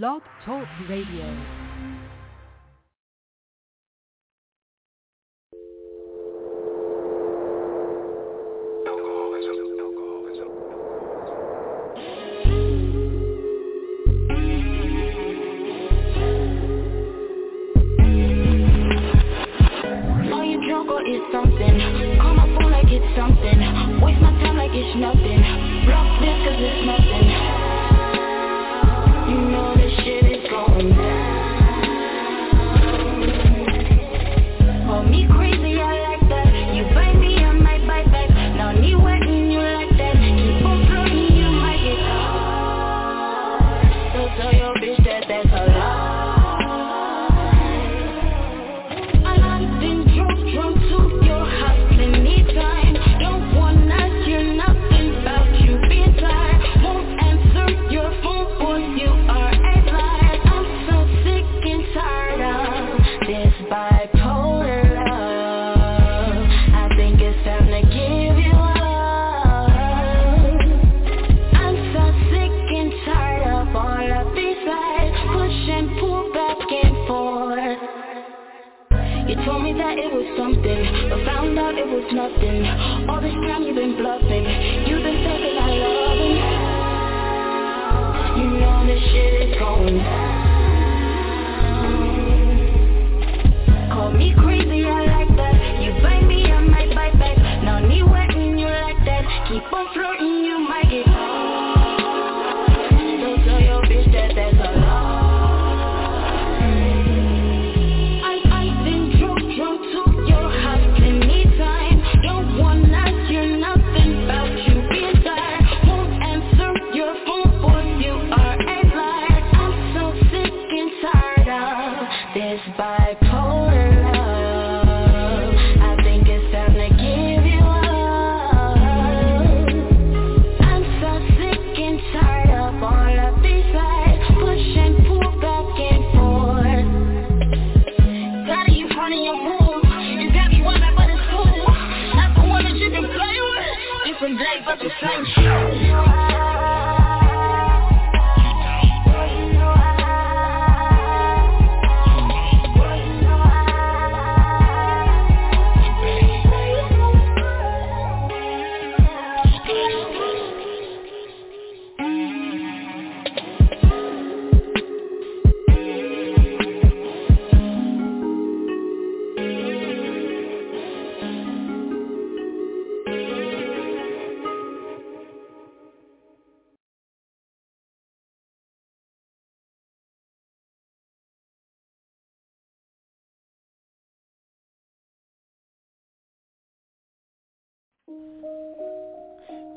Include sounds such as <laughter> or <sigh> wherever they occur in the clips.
Blog Talk Radio. Is something? Call my phone like it's something. Waste my time like it's nothing. It was nothing. All this time you've been bluffing. You've been I love him. You know this shit is going down. Call me crazy, I like that. You bite me, I might bite back. Now me wetting you like that. Keep on flirting, you might but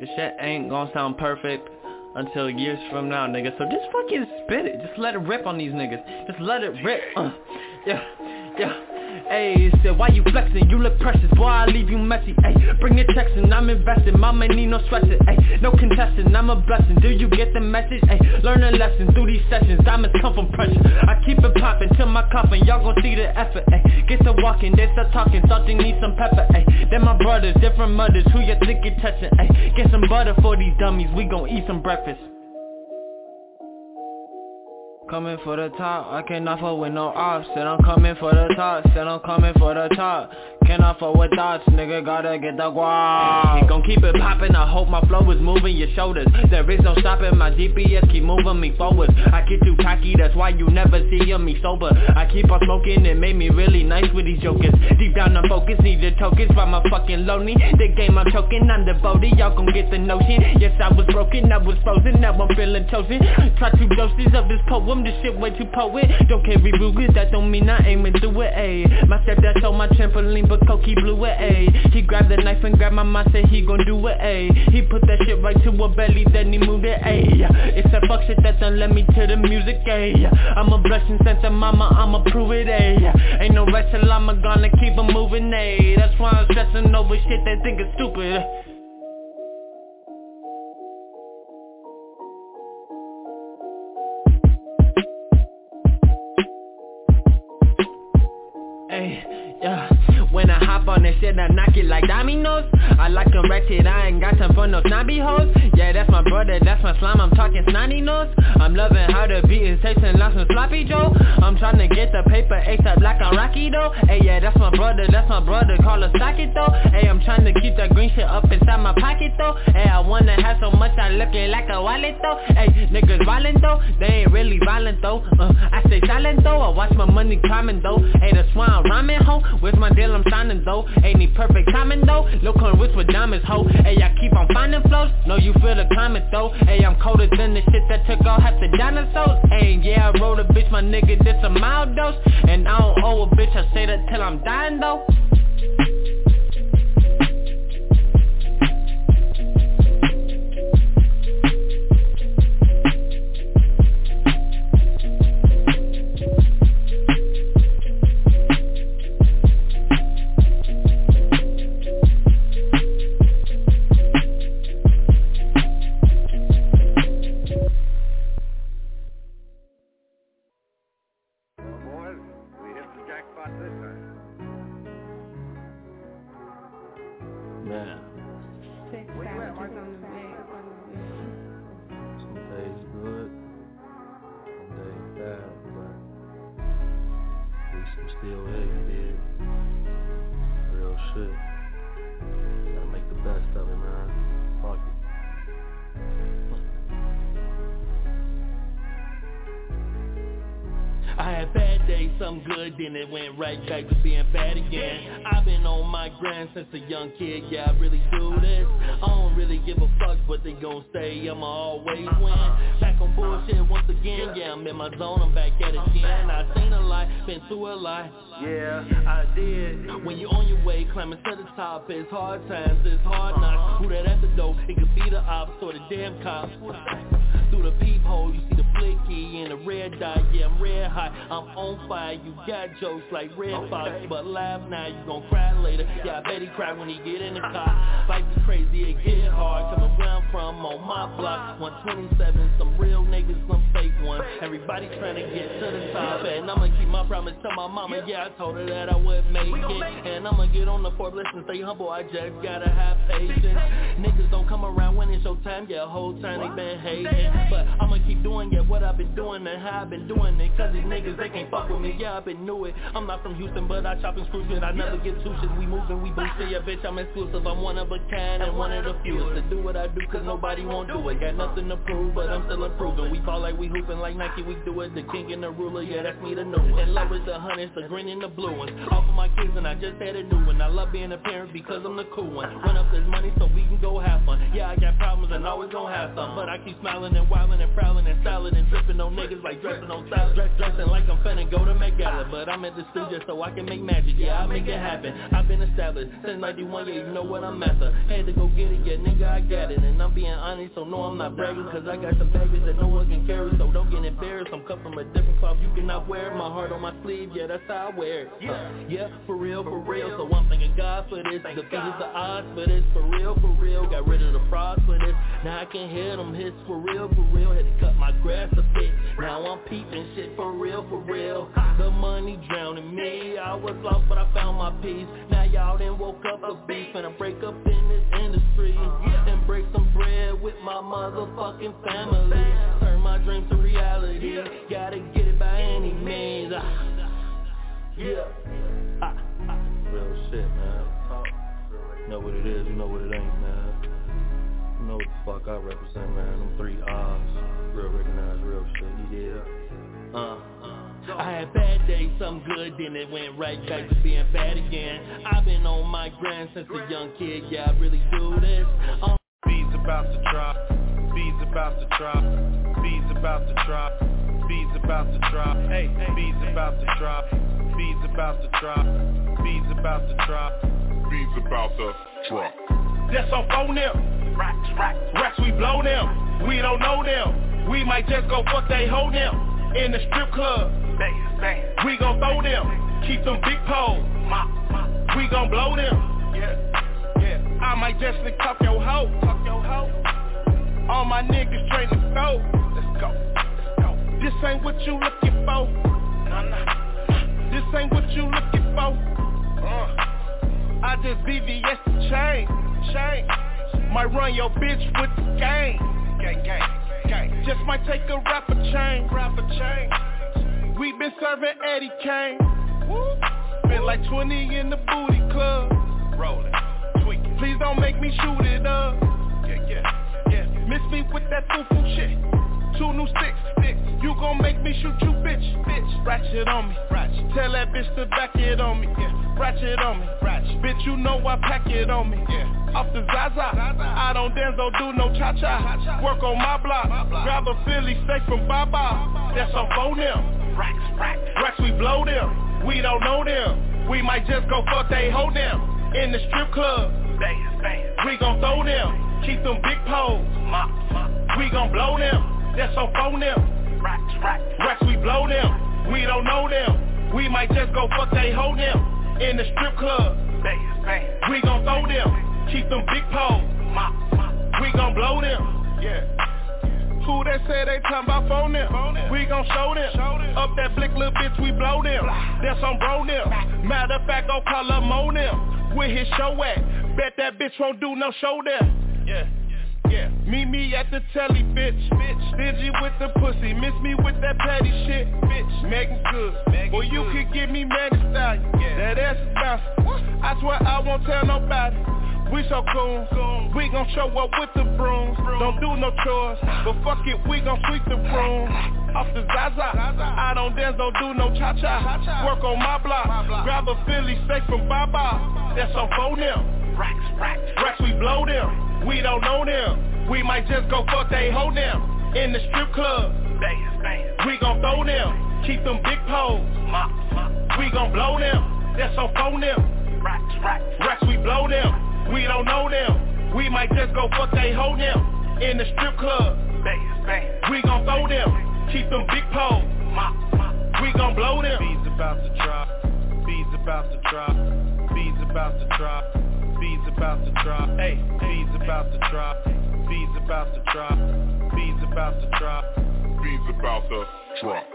the shit ain't gonna sound perfect until years from now, nigga. So just fucking spit it. Just let it rip on these niggas. Just let it rip. Uh, yeah, yeah. Ayy, said why you flexing? You look precious, boy. I leave you messy. Ayy, bring your checks and I'm invested. Mama need no stressing. Ayy, no contesting. I'm a blessing. Do you get the message? Ayy, learn a lesson through these sessions. Diamonds come from pressure. I keep it popping till my coffin. Y'all gon' see the effort. Ayy, get to walking, they start talking. Thought you need some pepper. Ayy, they're my brothers, different mothers. Who you think you touching? Ayy, get some butter for these dummies. We gon' eat some breakfast. Coming for the top, I cannot fuck with no ops Said I'm coming for the top, said I'm coming for the top Cannot fuck with thoughts, nigga? Gotta get the guap. Gon' keep it poppin', I hope my flow is moving your shoulders. There is no stopping, my GPS keep moving me forward. I get too cocky, that's why you never see me sober. I keep on smoking, it made me really nice with these jokers. Deep down I'm focused, need the tokens by my fucking lonely? The game I'm choking, I'm devoted, y'all gon' get the notion. Yes I was broken, I was frozen, now I'm feeling chosen. Try two doses of this poem, this shit way too poet Don't carry Ruger, that don't mean I aiming through it, ayy My stepdad told my trampoline, Coke he blew it, ayy He grabbed the knife and grabbed my mind, said he gon' do it, ayy He put that shit right to her belly, then he moved it, ayy It's that fuck shit that done led me to the music, ayy I'm a blessing sent to mama, I'ma prove it, ayy Ain't no rest till I'm gonna gonna keep it moving, ayy That's why I'm stressing over shit they think is stupid I like them ratchet, I ain't got time for no snobby hoes. Yeah, that's my brother, that's my slime, I'm talking snotty nose. I'm loving how the beat is tasting like some sloppy joe. I'm trying to get the paper ASAP like I'm Rocky though. Hey, yeah, that's my brother, that's my brother, call a socket though. Hey, I'm trying to keep that green shit up inside my pocket though. Hey, I wanna have so much, I looking like a wallet though. Hey, niggas violent though, they ain't really violent though. Uh, I stay silent though, I watch my money climbing though. Hey, that's why I'm rhyming ho, where's my deal I'm signing though. Ain't need perfect timing though, look on rich with diamonds ho. Hey, I keep on finding flows, know you feel the climate though. Hey, I'm colder than the shit that took off half the dinosaurs. Hey, yeah, I wrote a bitch, my nigga, this a mild dose. And I don't owe a bitch, I say that till I'm dying though then it went right back to being bad again. I've been on my grind since a young kid, yeah I really do this. I don't really give a fuck but they gon' say. I'ma always win. Back on bullshit once again, yeah I'm in my zone, I'm back at it again. I seen a lot, been through a lot. Yeah, I did. When you're on your way, climbing to the top It's hard times, it's hard knocks. Uh-huh. Who that at the door? It could be the ops or the damn cops. Through the peephole, you see the flicky and the red dot Yeah, I'm red hot, I'm on fire. You got jokes like Redd Foxx But laugh now, you gon' cry later. Yeah, I bet he cry when he get in the car. Life is crazy, it get hard. Coming where I'm from, on my block 127, some real niggas, some fake ones Everybody trying to get to the top And I'ma keep my promise to my mama. Yeah, I told her that I would make it. And I'ma get on the Forbes and stay humble. I just gotta have patience. Niggas don't come around when it's your time. Yeah, whole time they been hating. But I'ma keep doing it, what I've been doing And how I've been doing it. Cause these niggas, they can't fuck with me. Yeah, I've been new it. I'm not from Houston, but I chop and screw shit. I never get two shit, we moving, we boosting. Yeah, bitch, I'm exclusive. I'm one of a kind and one of the few. To do what I do cause nobody won't do it. Got nothing to prove, but I'm still improving We fall like we hooping like Nike, we do it. The king and the ruler, yeah, that's me the new one And love is the hunters, the green and the blue ones Off of my kids and I just had a new one. I love being a parent because I'm the cool one. Run up this money so we can go have fun. Yeah, I got problems and always gon' have some. But I keep smiling and wildin' and prowling and styling And dripping on niggas like dressing on salad. Dress, Dressing like I'm finna go to Met Gala. But I'm at the studio so I can make magic. Yeah, I make it happen. I've been established since 91, yeah, you know what I'm after. Had to go get it, yeah, nigga, I got it. And I'm being honest, so no, I'm not bragging Cause I got some baggage that no one can carry. So don't get embarrassed, I'm cut from a different cloth. You cannot wear my heart on my sleeve, yeah, that's how I wear it. Uh, Yeah, for real, for real. So I'm thanking God for this. Defeated the odds for this. For real, for real. Got rid of the frauds for this. Now I can hear them hits For real, for real. Had to cut my grass a bit. Now I'm peeping shit For real, for real. The money drowning me. I was lost but I found my peace. Now y'all done woke up a beef And I break up in this industry. And break some bread with my motherfucking family. Turn my dreams to reality. Gotta get it by any means Yeah ah, ah. Real shit, man. You know what it is, you know what it ain't, man. You know what the fuck I represent, man. Them three R's. Real recognized, real shit. You did. Uh. I had bad days, some good, then it went right back to being bad again I've been on my grind since a young kid, yeah, I really do this um, Bees about to drop, bees about to drop, bees about to drop, bees about to drop, hey, bees about to drop, bees about to drop, bees about to drop, bees about to drop. That's our phone them, racks, racks, racks we blow them, we don't know them, we might just go fuck they hold them in the strip club. We gon' throw them, keep them big poles. We gon' blow them. Yeah, yeah. I might just lick talk your hoe. Talk your hoe. All my niggas straight to go. You looking for. Nah, nah. This ain't what you looking for. Uh. I just VVS the chain, chain. Might run your bitch with the gang, gang, gang, gang. Just might take a rapper chain, rapper chain. We been serving Eddie Kane. Woo. Spent like 20 in the booty club. Rolling, tweaking. Please don't make me shoot it up. Yeah, yeah, yeah. Miss me with that foo-foo shit. Two new sticks, sticks. You gon' make me shoot you, bitch, bitch. Ratchet on me, ratchet. Tell that bitch to back it on me, yeah. Ratchet on me, ratchet. Bitch, you know I pack it on me, yeah. Off the Zaza, I don't dance, don't do no cha-cha. Work on my block, grab a Philly steak from Baba. That's on phone them. Racks, racks, racks, we blow them. We don't know them. We might just go fuck they hold them in the strip club. Bang, bang. We gon' throw them, keep them big poles. We gon' blow them that's on phone them. Racks, racks, racks, we blow them. We don't know them. We might just go fuck they hold them in the strip club. We gon' throw them, keep them big poles. We gon' blow them. Yeah. Who that say they talking about phone them? We gon' show them. Up that blick little bitch, we blow them. That's on bro them. Matter of fact, go call up Mo them. With his show at? Bet that bitch won't do no show there. Yeah. Yeah, meet me at the telly, bitch. Bitch, stingy with the pussy, miss me with that petty shit, bitch. Megan good, Megan or you good. could give me Megan style. Yeah. That ass is bouncing. I swear I won't tell nobody. We so cool, we gon' show up with the brooms Don't do no chores, but fuck it, we gon' sweep the room. Off the Zaza, I don't dance, don't do no cha-cha. Work on my block, grab a Philly steak from Baba. That's on phone them, racks, racks, racks, we blow them We don't know them, we might just go fuck they hold them In the strip club, we gon' throw them Keep them big poles, we gon' blow them That's on phone them, racks, racks, racks, we blow them we don't know them. We might just go fuck they hold them in the strip club. We gon' throw them, keep them big poles. We gon' blow them. Bees about to drop. Bees about to drop. Bees about to drop. Bees about to drop. Hey, bees about to drop. Bees about to drop. Bees about to drop. Bees about to drop.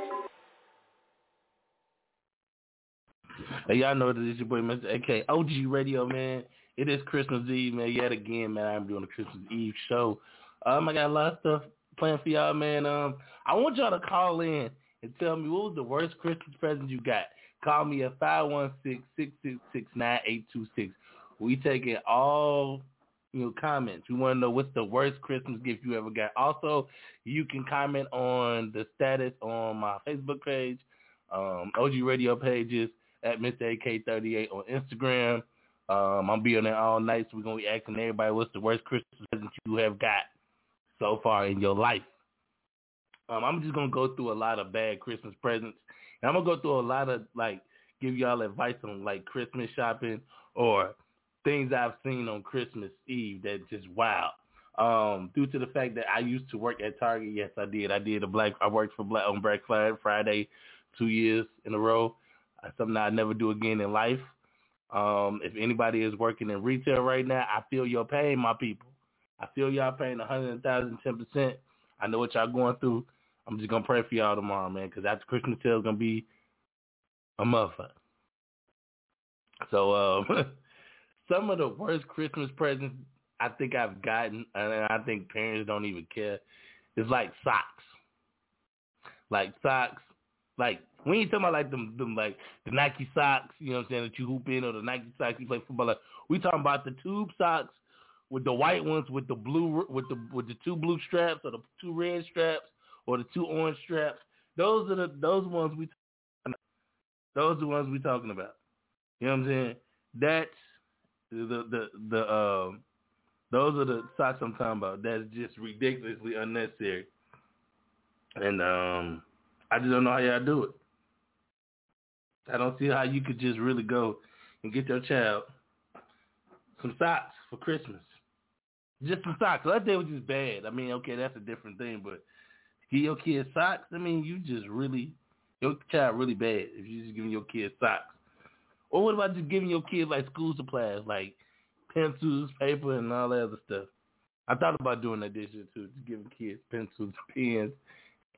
Hey, y'all know that it's your boy Mr. AK OG Radio, man. It is Christmas Eve, man. Yet again, man, I'm doing a Christmas Eve show. Um, I got a lot of stuff planned for y'all, man. Um, I want y'all to call in and tell me what was the worst Christmas present you got. Call me at 516-666-9826. We taking all you know comments. We want to know what's the worst Christmas gift you ever got. Also, you can comment on the status on my Facebook page, um, OG Radio pages at Mr. AK38 on Instagram. Um, I'm be on there all night, so we're gonna be asking everybody what's the worst Christmas present you have got so far in your life. Um, I'm just gonna go through a lot of bad Christmas presents, and I'm gonna go through a lot of like give y'all advice on like Christmas shopping or things I've seen on Christmas Eve that just wow. Um, due to the fact that I used to work at Target, yes, I did. I did a black. I worked for Black on Black Friday, two years in a row. Something I never do again in life. Um, if anybody is working in retail right now, I feel your pain, my people. I feel y'all paying a hundred thousand, ten percent. I know what y'all going through. I'm just gonna pray for y'all tomorrow, man, because after Christmas sale is gonna be a motherfucker. So, um, <laughs> some of the worst Christmas presents I think I've gotten, and I think parents don't even care, is like socks. Like socks, like we ain't talking about like them, them like the Nike socks, you know what I'm saying, that you hoop in or the Nike socks you play football. Like, we talking about the tube socks with the white ones with the blue with the with the two blue straps or the two red straps or the two orange straps. Those are the those ones we those are the ones we talking about. You know what I'm saying? That's the the the um those are the socks I'm talking about. That's just ridiculously unnecessary. And um I just don't know how y'all do it. I don't see how you could just really go and get your child some socks for Christmas. Just some socks. That day was just bad. I mean, okay, that's a different thing, but give your kid socks, I mean, you just really, your child really bad if you just giving your kid socks. Or what about just giving your kids like school supplies, like pencils, paper, and all that other stuff? I thought about doing that this year too, just giving kids pencils, <laughs> pens,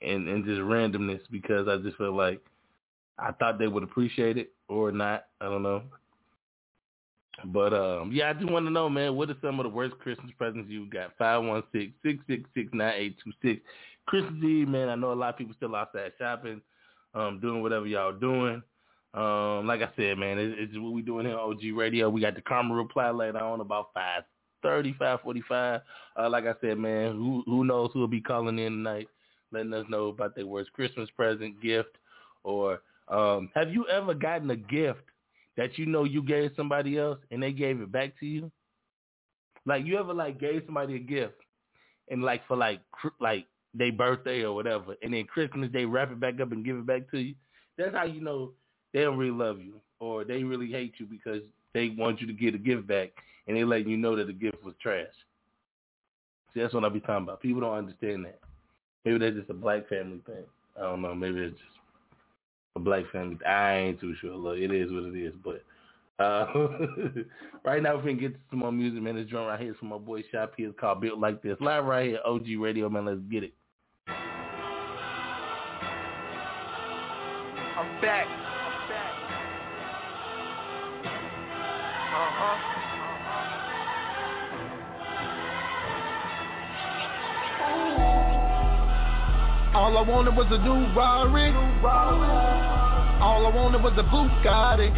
and and just randomness because I just feel like I thought they would appreciate it or not. I don't know. But um, yeah, I just want to know, man, what are some of the worst Christmas presents you got? 516-666-9826. Christmas Eve, man, I know a lot of people still outside shopping, um, doing whatever y'all doing. Um, like I said, man, it, it's what we doing here on OG Radio. We got the Karma reply later on about 530, 545. Uh, like I said, man, who who knows who will be calling in tonight, letting us know about their worst Christmas present, gift, or um, have you ever gotten a gift that you know you gave somebody else and they gave it back to you? Like you ever like gave somebody a gift and like for like like their birthday or whatever, and then Christmas they wrap it back up and give it back to you. That's how you know they don't really love you or they really hate you because they want you to get a gift back and they letting you know that the gift was trash. See, that's what I be talking about. People don't understand that. Maybe that's just a black family thing. I don't know. Maybe it's just a black family. I ain't too sure. Look, it is what it is. But uh, <laughs> right now, we can get to some more music, man. This drum right here is from my boy Shop. It's called Built Like This. Live right here, OG Radio, man. Let's get it. I'm back. All I wanted was a new Rari. All I wanted was a Bugatti.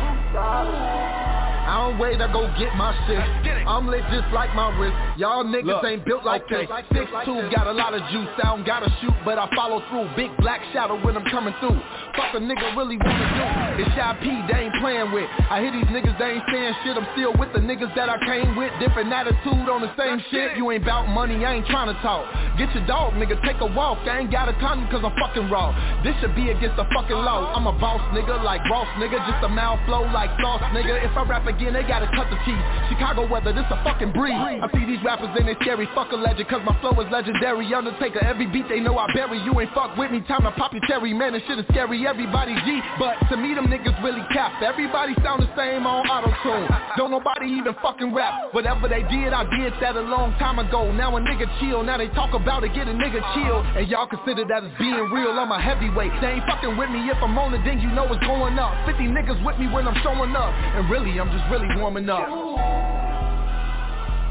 I don't wait, I go get my shit. I'm lit just like my wrist. Y'all niggas Look, ain't built like okay. this. Six two, got a lot of juice. I don't gotta shoot, but I follow through. Big black shadow when I'm coming through. Fuck a nigga really wanna do. It's Shy P, they ain't playing with. I hear these niggas, they ain't saying shit. I'm still with the niggas that I came with. Different attitude on the same shit. You ain't bout money, I ain't trying to talk. Get your dog, nigga, take a walk. I ain't got a condom cause I'm fucking raw. This should be against the fucking law. Uh-huh. I'm a boss nigga like Ross nigga. Just a mouth flow like sauce nigga. If I rap again, they gotta cut the teeth. Chicago weather, this a fucking breeze. I see these rappers and they scary, fuck a legend, cause my flow is legendary. Undertaker, every beat they know I bury. You ain't fuck with me, time to pop your cherry. Man, this shit is scary, everybody G. But to me, them niggas really cap. Everybody sound the same on auto-tune. Don't nobody even fucking rap. Whatever they did, I did that a long time ago. Now a nigga chill, now they talk about it, get a nigga chill. And y'all consider that as being real, I'm a heavyweight. They ain't fucking with me if I'm on it, then you know what's going up. 50 niggas with me when I'm showing up. And really, I'm just really warming up.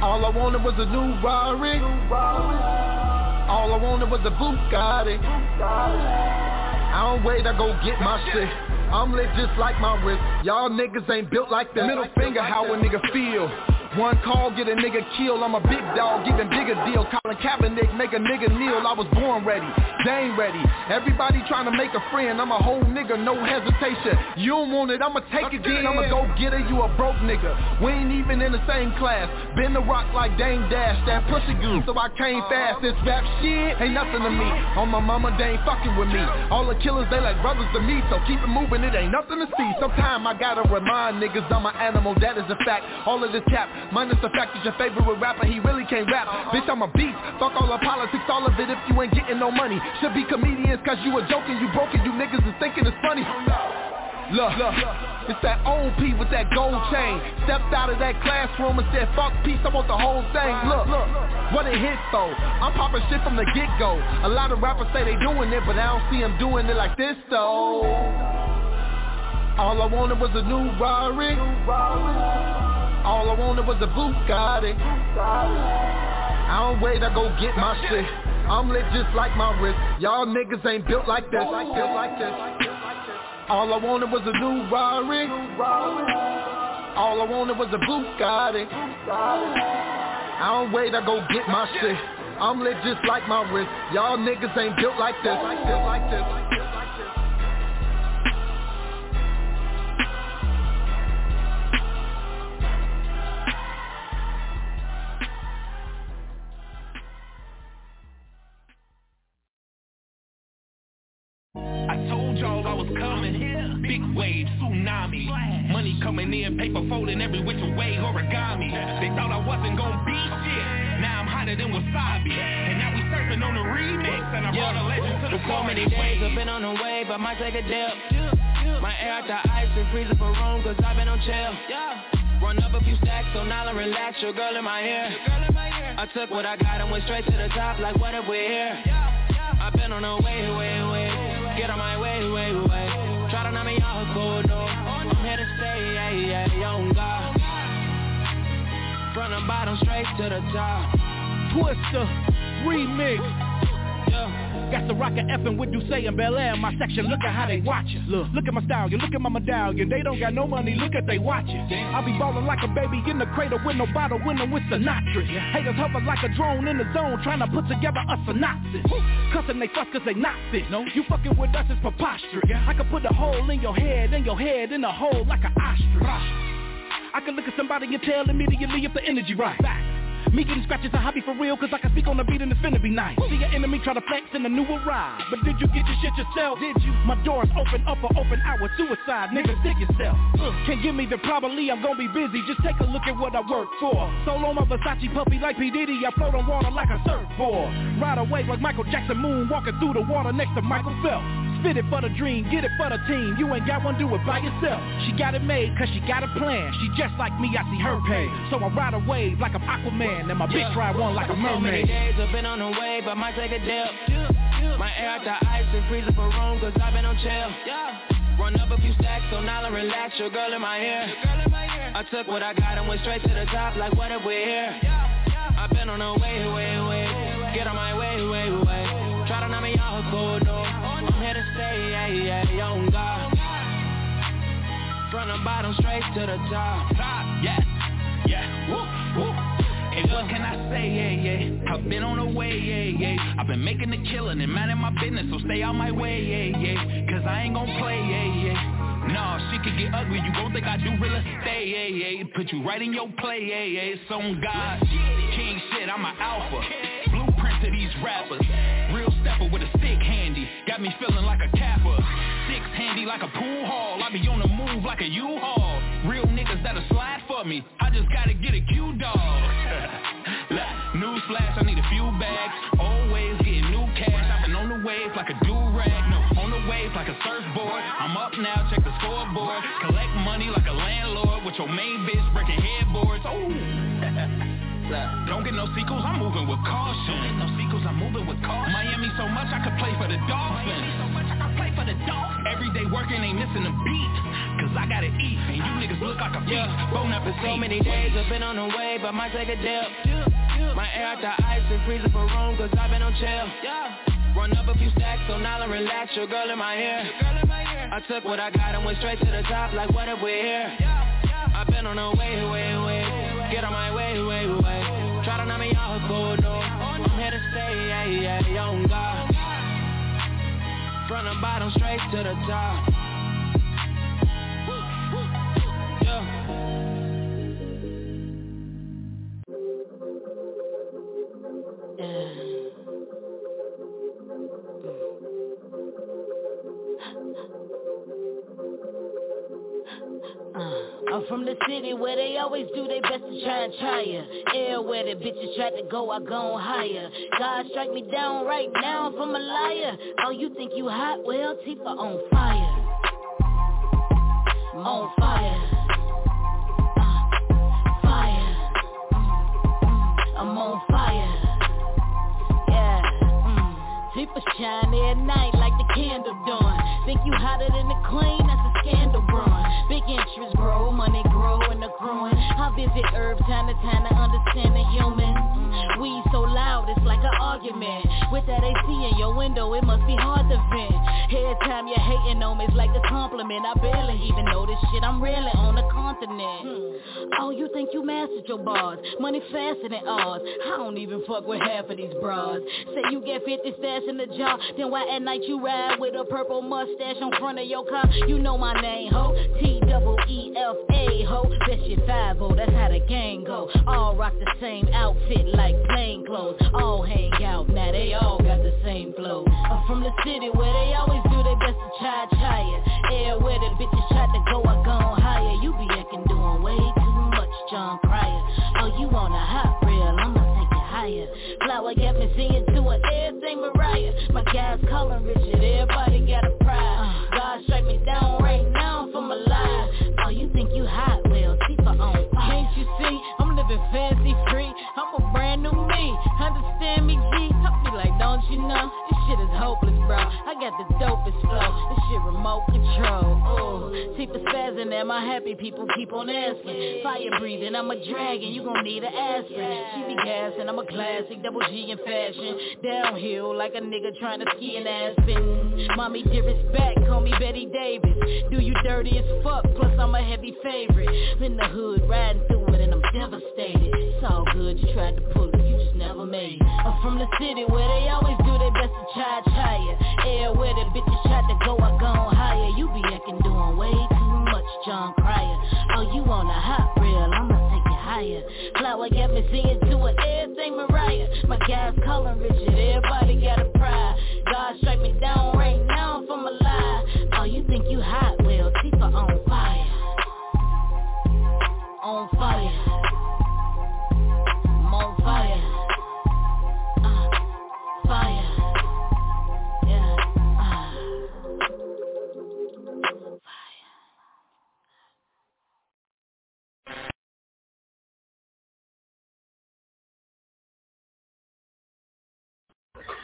All I wanted was a new Rari. All I wanted was a Bugatti. I don't wait, I go get my shit. I'm lit just like my wrist. Y'all niggas ain't built like that. Middle finger, how a nigga feel. One call, get a nigga killed. I'm a big dog, even bigger deal. Colin Kaepernick, make a nigga kneel. I was born ready, ain't ready. Everybody trying to make a friend. I'm a whole nigga, no hesitation. You don't want it, I'ma take it then. I'ma go get it, you a broke nigga. We ain't even in the same class. Been the rock like Dame Dash, that pussy glue, so I came fast. This rap shit ain't nothing to me. On my mama, they ain't fucking with me. All the killers, they like brothers to me, so keep it moving, it ain't nothing to see. Sometime I gotta remind niggas I'm an animal, that is a fact. All of this cap Minus the fact that your favorite rapper, he really can't rap. Bitch, I'm a beast. Fuck all the politics, all of it if you ain't getting no money. Should be comedians cause you a joking, you broken, you niggas is thinking it's funny. Look, look, it's that old P with that gold chain. Stepped out of that classroom and said, fuck peace, I want the whole thing. Look, look, what it hit though. I'm popping shit from the get-go. A lot of rappers say they doing it, but I don't see them doing it like this though. All I wanted was a new Rari. All I wanted was a Bugatti. I don't wait, I go get my shit. I'm lit just like my wrist. Y'all niggas ain't built like this. All I wanted was a new Rari. All I wanted was a Bugatti. I don't wait, I go get my shit. I'm lit just like my wrist. Y'all niggas ain't built. Like this. Big wave, tsunami. Money coming in, paper folding every which way, origami. They thought I wasn't gonna be shit. Now I'm hotter than wasabi. And now we surfing on the remix. And I brought a legend to the So many days I've been on the wave, I might take a dip. My air out the ice and freezing for room, cause I've been on chill. Run up a few stacks, so now I relax, your girl in my ear. I took what I got and went straight to the top, like what if we're here? I've been on the way, way, way. Get on my way, way, way. Try to knock me out, go no. I'm here to stay, yeah, yeah, Young God. From the bottom straight to the top. Twister, remix. Got the rocket effing with Duce and Bel Air my section. Look at how they watch us. Look, look at my style. You look at my medallion. They don't got no money. Look at they watch it. I be ballin' like a baby in the cradle with no bottle, winning with Sinatra. Haters hover like a drone in the zone, trying to put together a synopsis. Cussing they fuck cause they not fit. No, you fucking with us is preposterous. I could put a hole in your head, and your head in a hole like an ostrich. I can look at somebody and tell immediately if the energy right. Back. Me getting scratches a hobby for real, cause I can speak on the beat and it's finna be nice. See your enemy try to flex in a new arrive. But did you get your shit yourself? Did you? My doors open up for open hour suicide, nigga, stick yourself. Uh, can't give me the probably, I'm gonna be busy. Just take a look at what I work for. Solo my Versace puppy like P. Diddy, I float on water like a surfboard. Ride away like Michael Jackson moon, walking through the water next to Michael Phelps. It for the dream, get it for the team. You ain't got one, do it by yourself. She got it made cause she got a plan. She just like me, I see her pay. So I ride a wave like I'm Aquaman, and my bitch ride one like a mermaid. So many days I've been on the wave, I might take a dip. My air out the ice and freeze up a room cause I've been on chill. Run up a few stacks so now I relax, your girl in my ear. I took what I got and went straight to the top like what if we're here? I've been on the way, way, way. Get on my way, way, way. Try to knock me off, cold, no. Stay, yeah, yeah, young God. From the bottom straight to the top. Yeah, yeah, woo, woo. What can I say, yeah, yeah? I've been on the way, yeah, yeah. I've been making the killing and minding my business So stay out my way, yeah, yeah. Cause I ain't gon' play, yeah, yeah. Nah, shit could get ugly You gon' think I do real estate, yeah, yeah. Put you right in your play, yeah, yeah. It's on God. King shit, I'm an alpha. Blueprint to these rappers Got me feeling like a capper. Six handy like a pool hall. I be on the move like a U-Haul. Real niggas that'll slide for me. I just gotta get a Q-Dog. <laughs> Newsflash, I need a few bags. Always getting new cash. I've been on the wave like a do-rag. No, on the wave like a surfboard. I'm up now, check the scoreboard. Collect money like a landlord With your main bitch breaking headboards. Ooh. <laughs> Don't get no sequels, I'm moving with caution. So much I could play for the Dolphins. So much I could play for the Dolphins. Every day working ain't missing a beat. Cause I gotta eat, and you niggas look like a feast. Yeah. Bone up So many days I've been on the way, but might take a dip. My air out the ice and freeze up a room, cause I've been on chill. Run up a few stacks, so now I relax, your girl in my ear. I took what I got and went straight to the top, like what if we're here? I've been on the way, way, way. Get on my way, way, way. Try to knock me off, cold, no. From the bottom straight to the top. Yeah. I'm from the city where they always do their best to try and try ya. Air where the bitches try to go, I go higher. God strike me down right now I'm a liar. Oh, you think you hot? Well, Teefa on fire. On fire. Uh, fire. Mm, I'm on fire. Yeah. Mm. Teefa shine at night like the candle dawn. Think you hotter than the queen? That's a scandal, brawn. Big interest grow, money grow and the growing. I visit herb time to time to understand the human. Mm. We so loud, it's like an argument. With that AC in your window, it must be hard to vent. Every time you're hating on me, it's like a compliment. I barely even know this shit. I'm really on the continent. Oh, you think you mastered your bars? Money faster than ours. I don't even fuck with half of these bras. Say you get 50 stash in the jar, then why at night you ride with a purple mustache on front of your car? You know my name, ho. T double E F A, ho. That's your five oh, that's how the gang go. All rock the same outfit like plain clothes. All hang out, now they all got the same flow. I'm from the city where they always do their best to try higher. Air where the bitches try to go, I gone higher. You be acting doing way too much, Jon Cryer. Oh, you on a hot reel, I'ma take it higher. Flower got me singing to her everything Mariah. My guys calling Richard, Understand me, G? Be like, don't you know? This shit is hopeless, bro. I got the dopest flow. This shit remote control. Ooh, Teeth is spazzing and my happy people keep on asking. Fire breathing, I'm a dragon, you gon' need an aspirin. She be gassing, I'm a classic, double G in fashion. Downhill like a nigga trying to ski an Aspen. Mommy dearest back, call me Betty Davis. Do you dirty as fuck, plus I'm a heavy favorite. In the hood, riding through it and I'm devastated. It's all good, you tried to pull it, you never made. I'm from the city where they always do their best to charge higher. Air where the bitches tried to go, I gone higher. You be acting doing way too much, Jon Cryer. Oh, you on a hot reel, I'ma take it higher. Flower got me singing to it, everything Mariah. My guys calling Richard, everybody got a pride. God strike me down right now from a lie. Oh, you think you hot? Well, Teefa on fire. On fire. I'm on fire.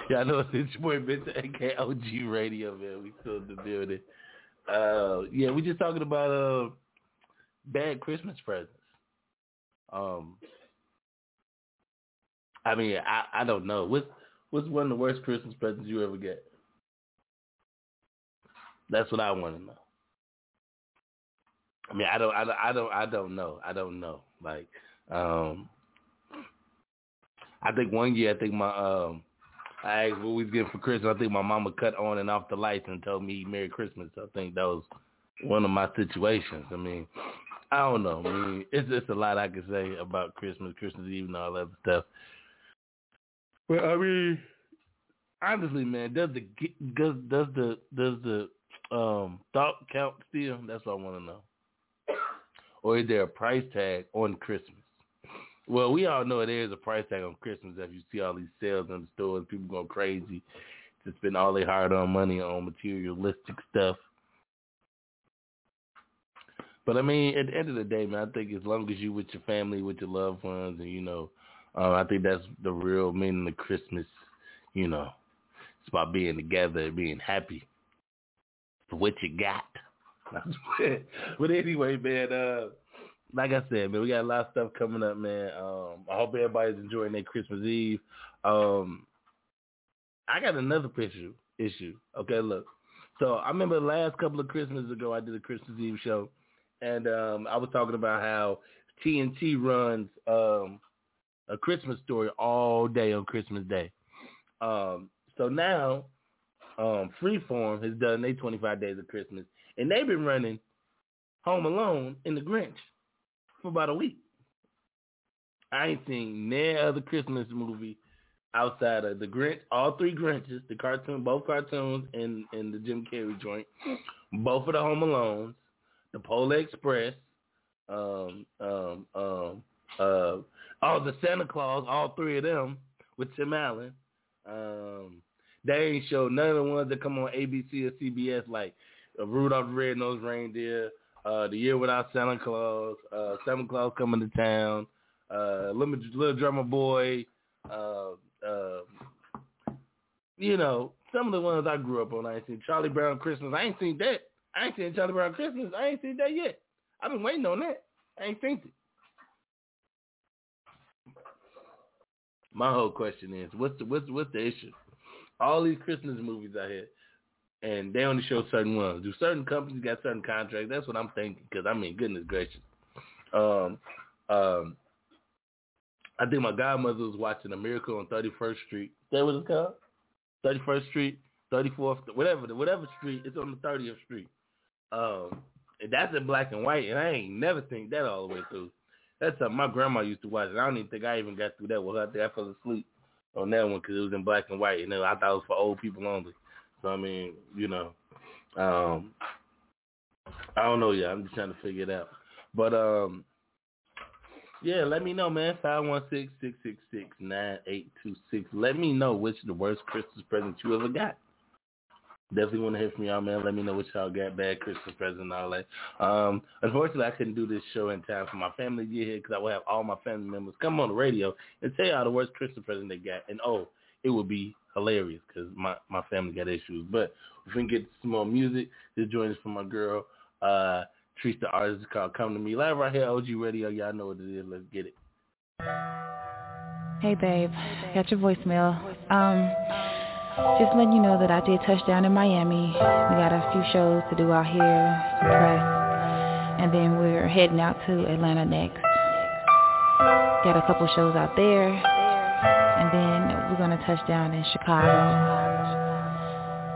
Yeah. I know <laughs> it's your boy Mr. AK Radio, man. We still in the building. Uh, yeah, we just talking about uh bad Christmas presents. Um, I mean, I I don't know. What's what's one of the worst Christmas presents you ever get? That's what I want to know. I mean, I don't, I don't, I don't, I don't know. I don't know. Like, um, I think one year, I think my um. I asked what we was getting for Christmas. I think my mama cut on and off the lights and told me Merry Christmas. I think that was one of my situations. I mean, I don't know. I mean, it's just a lot I can say about Christmas, Christmas Eve, and all that stuff. Well, I mean, honestly, man, does the does does the does the um thought count still? That's what I want to know. Or is there a price tag on Christmas? Well, we all know there is a price tag on Christmas. If you see all these sales in the stores, people going crazy to spend all their hard-earned money on materialistic stuff. But I mean, at the end of the day, man, I think as long as you with your family, with your loved ones, and you know, uh, I think that's the real meaning of Christmas. You know, it's about being together and being happy for what you got. <laughs> but anyway, man, uh, like I said, man, we got a lot of stuff coming up, man. Um, I hope everybody's enjoying their Christmas Eve. Um, I got another issue. Issue. Okay, look. So I remember the last couple of Christmases ago, I did a Christmas Eve show, and um, I was talking about how TNT runs um, a Christmas story all day on Christmas Day. Um, so now, um, Freeform has done their 25 Days of Christmas, and they've been running Home Alone in the Grinch for about a week. I ain't seen no other Christmas movie outside of the Grinch, all three Grinches, the cartoon, both cartoons, and and the Jim Carrey joint, both of the Home Alones, the Polar Express, um, um, um, uh, all the Santa Claus, all three of them with Tim Allen. Um, they ain't show none of the ones that come on ABC or CBS like uh, Rudolph the Red-Nosed Reindeer, uh, The Year Without Santa Claus, uh, Santa Claus Coming to Town, uh, Little, Little Drummer Boy, uh, uh, you know, some of the ones I grew up on. I ain't seen Charlie Brown Christmas. I ain't seen that. I ain't seen Charlie Brown Christmas. I ain't seen that yet. I've been waiting on that. I ain't seen it. My whole question is, what's the what's what's the issue? All these Christmas movies out here, and they only show certain ones. Do certain companies got certain contracts? That's what I'm thinking. Because I mean, goodness gracious, um, um, I think my godmother was watching A Miracle on 31st Street. Is that what it's called? 31st Street, 34th, whatever, whatever street. It's on the 30th Street. Um, and that's in black and white, and I ain't never think that all the way through. That's something my grandma used to watch, and I don't even think I even got through that her. I think I fell asleep on that one because it was in black and white, and I thought it was for old people only. So I mean, you know, um, I don't know yet. I'm just trying to figure it out. But um, yeah, let me know, man. Five one six six six six nine eight two six. Let me know which the worst Christmas present you ever got. Definitely want to hear from y'all, man. Let me know what y'all got, bad Christmas present and all that. Um, unfortunately, I couldn't do this show in time for my family to get here because I will have all my family members come on the radio and tell y'all the worst Christmas present they got. And oh, it would be hilarious because my, my family got issues. But if we can get some more music, this joint is for my girl, Uh, Treats the artist called Come to Me. Live right here, OG Radio. Y'all know what it is. Let's get it. Hey babe, got your voicemail. Um, just letting you know that I did touch down in Miami. We got a few shows to do out here, some press, and then we're heading out to Atlanta next. Got a couple shows out there, and then we're gonna touch down in Chicago.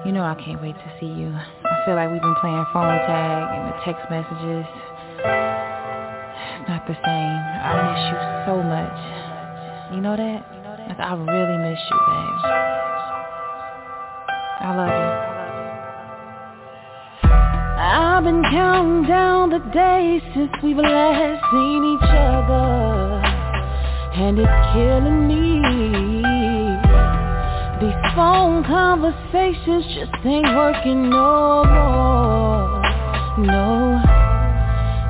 You know I can't wait to see you. I feel like we've been playing phone tag and the text messages. It's not the same. I miss you so much. You know that? Like I really miss you, babe. I love you. I've been counting down the days since we've last seen each other And it's killing me. These phone conversations just ain't working no more. No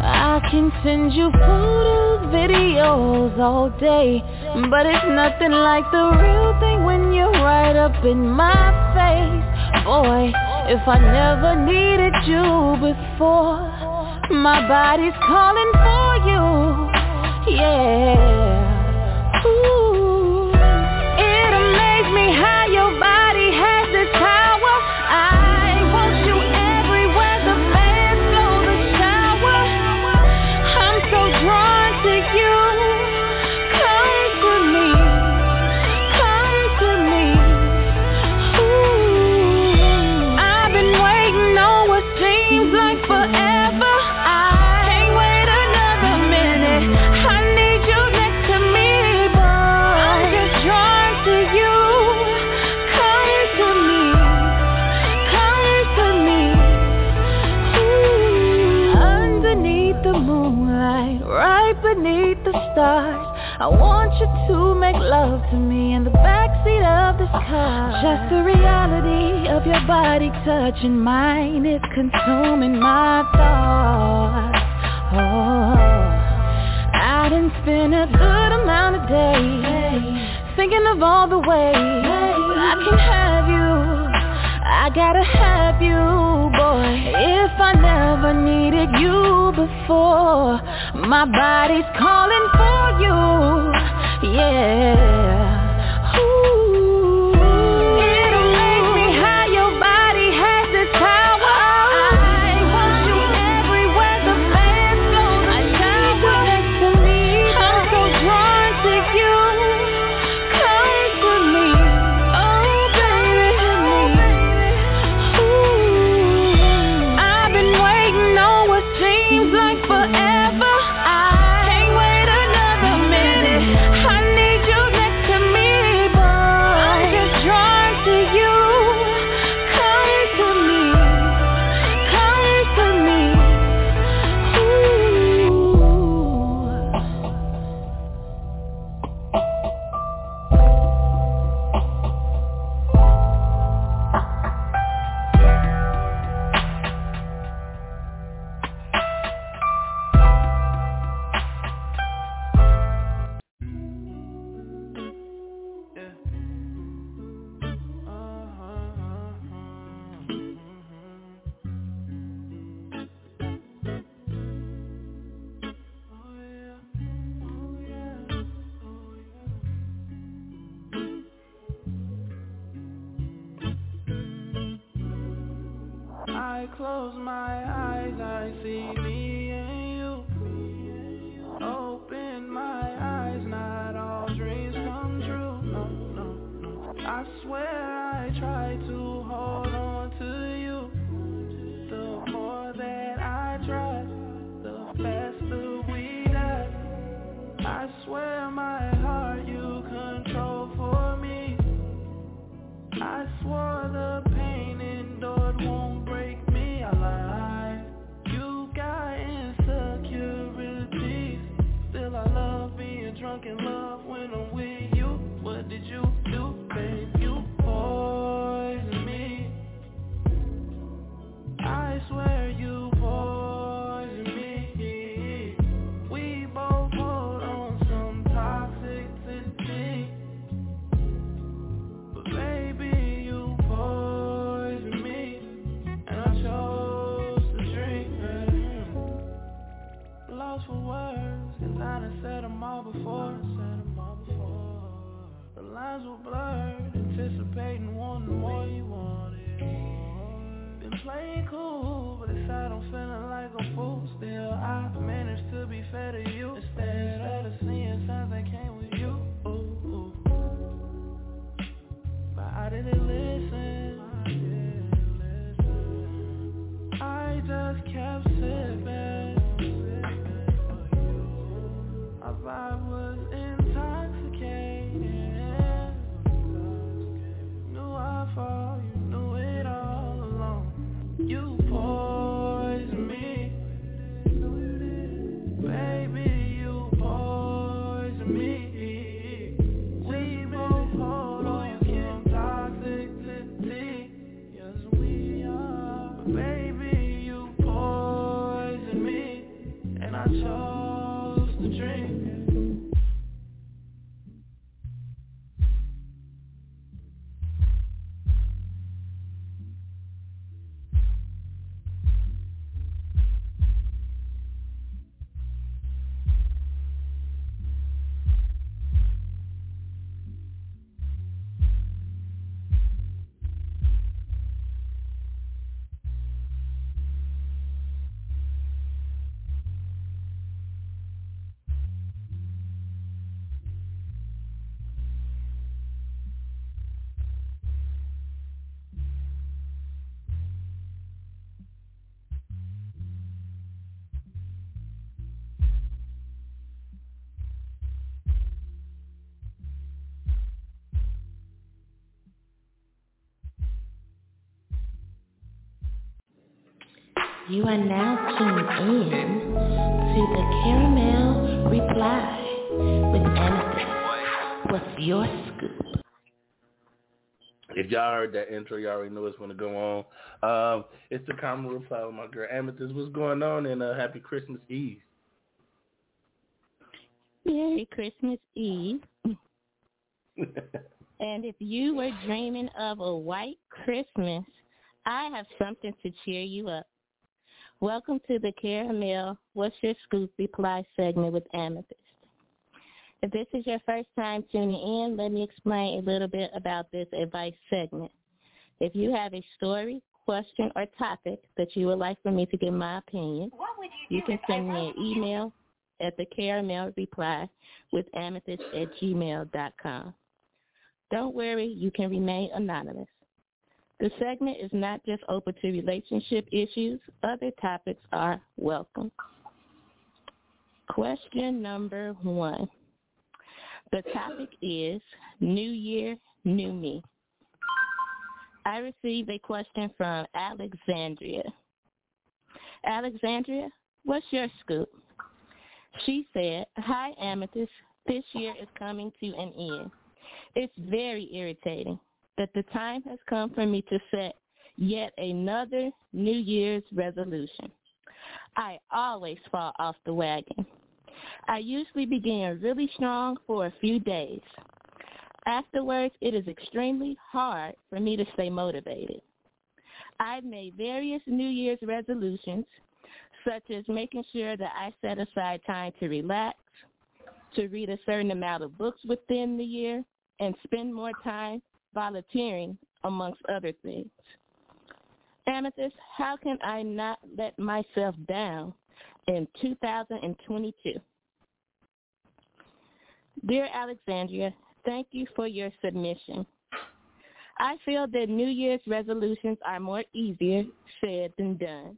I can send you photos, videos all day But it's nothing like the real thing when you're right up in my face. Boy, if I never needed you before My body's calling for you. Yeah. Ooh I want you to make love to me in the backseat of this car. Just the reality of your body touching mine is consuming my thoughts. Oh, I didn't spend a good amount of days Thinking of all the ways I can have you. I gotta have you, boy. If I never needed you before My body's calling for you, yeah You are now tuned in to the Caramel Reply with Amethyst. What's your scoop? If y'all heard that intro, y'all already know what's going to go on. Um, it's the Caramel Reply with my girl Amethyst. What's going on? And uh, happy Christmas Eve. Merry Christmas Eve. <laughs> and if you were dreaming of a white Christmas, I have something to cheer you up. Welcome to the Caramel What's Your Scoop Reply segment with Amethyst. If this is your first time tuning in, let me explain a little bit about this advice segment. If you have a story, question, or topic that you would like for me to give my opinion, you, you can send me an email at the caramel reply with amethyst at gmail.com. Don't worry, you can remain anonymous. The segment is not just open to relationship issues. Other topics are welcome. Question number one. The topic is New Year, New Me. I received a question from Alexandria. Alexandria, what's your scoop? She said, Hi, Amethyst. This year is coming to an end. It's very irritating that the time has come for me to set yet another New Year's resolution. I always fall off the wagon. I usually begin really strong for a few days. Afterwards, it is extremely hard for me to stay motivated. I've made various New Year's resolutions, such as making sure that I set aside time to relax, to read a certain amount of books within the year, and spend more time volunteering, amongst other things. Amethyst, how can I not let myself down in 2022? Dear Alexandria, thank you for your submission. I feel that New Year's resolutions are more easier said than done.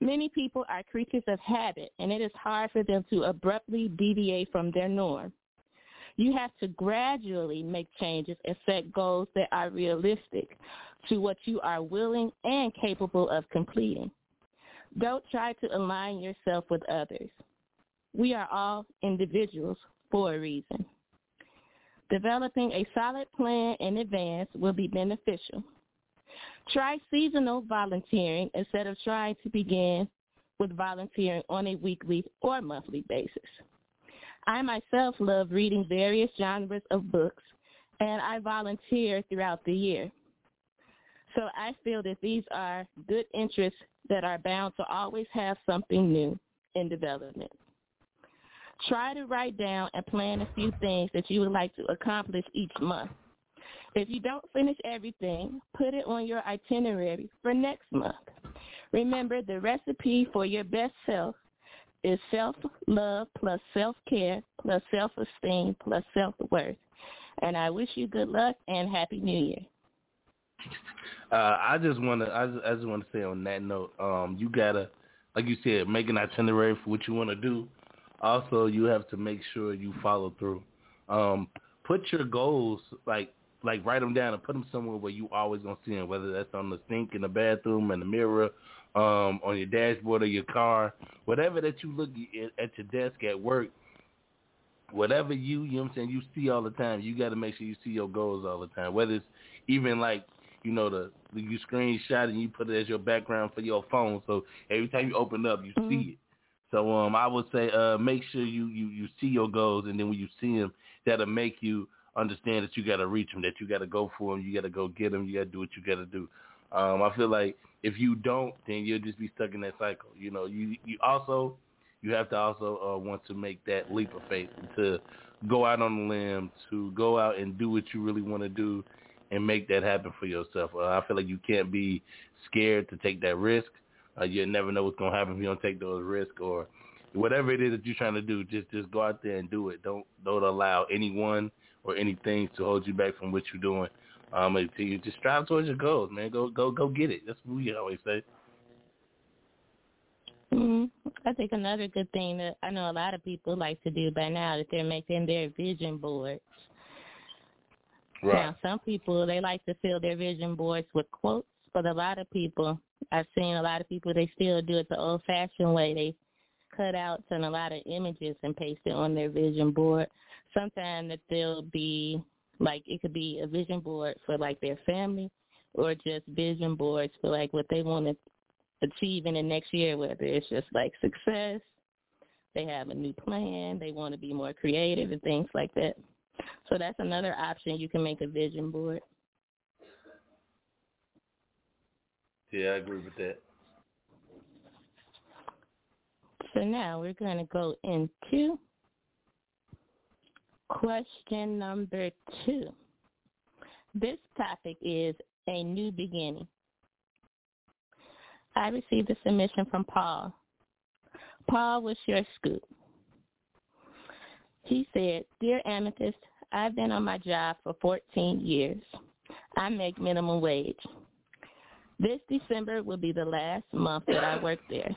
Many people are creatures of habit, and it is hard for them to abruptly deviate from their norm. You have to gradually make changes and set goals that are realistic to what you are willing and capable of completing. Don't try to align yourself with others. We are all individuals for a reason. Developing a solid plan in advance will be beneficial. Try seasonal volunteering instead of trying to begin with volunteering on a weekly or monthly basis. I myself love reading various genres of books, and I volunteer throughout the year. So I feel that these are good interests that are bound to always have something new in development. Try to write down and plan a few things that you would like to accomplish each month. If you don't finish everything, put it on your itinerary for next month. Remember, the recipe for your best self is self-love plus self-care plus self-esteem plus self-worth. And I wish you good luck and Happy New Year. Uh, I just want to. I just, I just want to say on that note, um, you gotta, like you said, make an itinerary for what you want to do. Also, you have to make sure you follow through. Um, put your goals like like write them down and put them somewhere where you always gonna see them. Whether that's on the sink in the bathroom, in the mirror, um, on your dashboard of your car, whatever that you look at your desk at work. Whatever you, you know what I'm saying, you see all the time, you got to make sure you see your goals all the time. Whether it's even like you know the, the you screenshot and you put it as your background for your phone, so every time you open up, you mm-hmm. see it. So um, I would say uh, make sure you, you you see your goals, and then when you see them, that'll make you understand that you got to reach them, that you got to go for them, you got to go get them, you got to do what you got to do. Um, I feel like if you don't, then you'll just be stuck in that cycle. You know, you you also you have to also uh, want to make that leap of faith to go out on the limb, to go out and do what you really want to do, and make that happen for yourself. Uh, I feel like you can't be scared to take that risk. Uh, you never know what's gonna happen if you don't take those risks or whatever it is that you're trying to do. Just just go out there and do it. Don't don't allow anyone or anything to hold you back from what you're doing. Um, you just strive towards your goals, man. Go go go get it. That's what we always say. Mm-hmm. I think another good thing that I know a lot of people like to do by now that they're making their vision boards. Right. Now, some people they like to fill their vision boards with quotes, but a lot of people I've seen a lot of people they still do it the old-fashioned way. They cut out and a lot of images and paste it on their vision board. Sometimes that they'll be like it could be a vision board for like their family or just vision boards for like what they want to achieve in the next year, whether it's just like success, they have a new plan, they want to be more creative and things like that. So that's another option. You can make a vision board. Yeah, I agree with that. So now we're going to go into question number two. This topic is a new beginning. I received a submission from Paul. Paul, what's your scoop? He said, Dear Amethyst, I've been on my job for 14 years. I make minimum wage. This December will be the last month that I work there.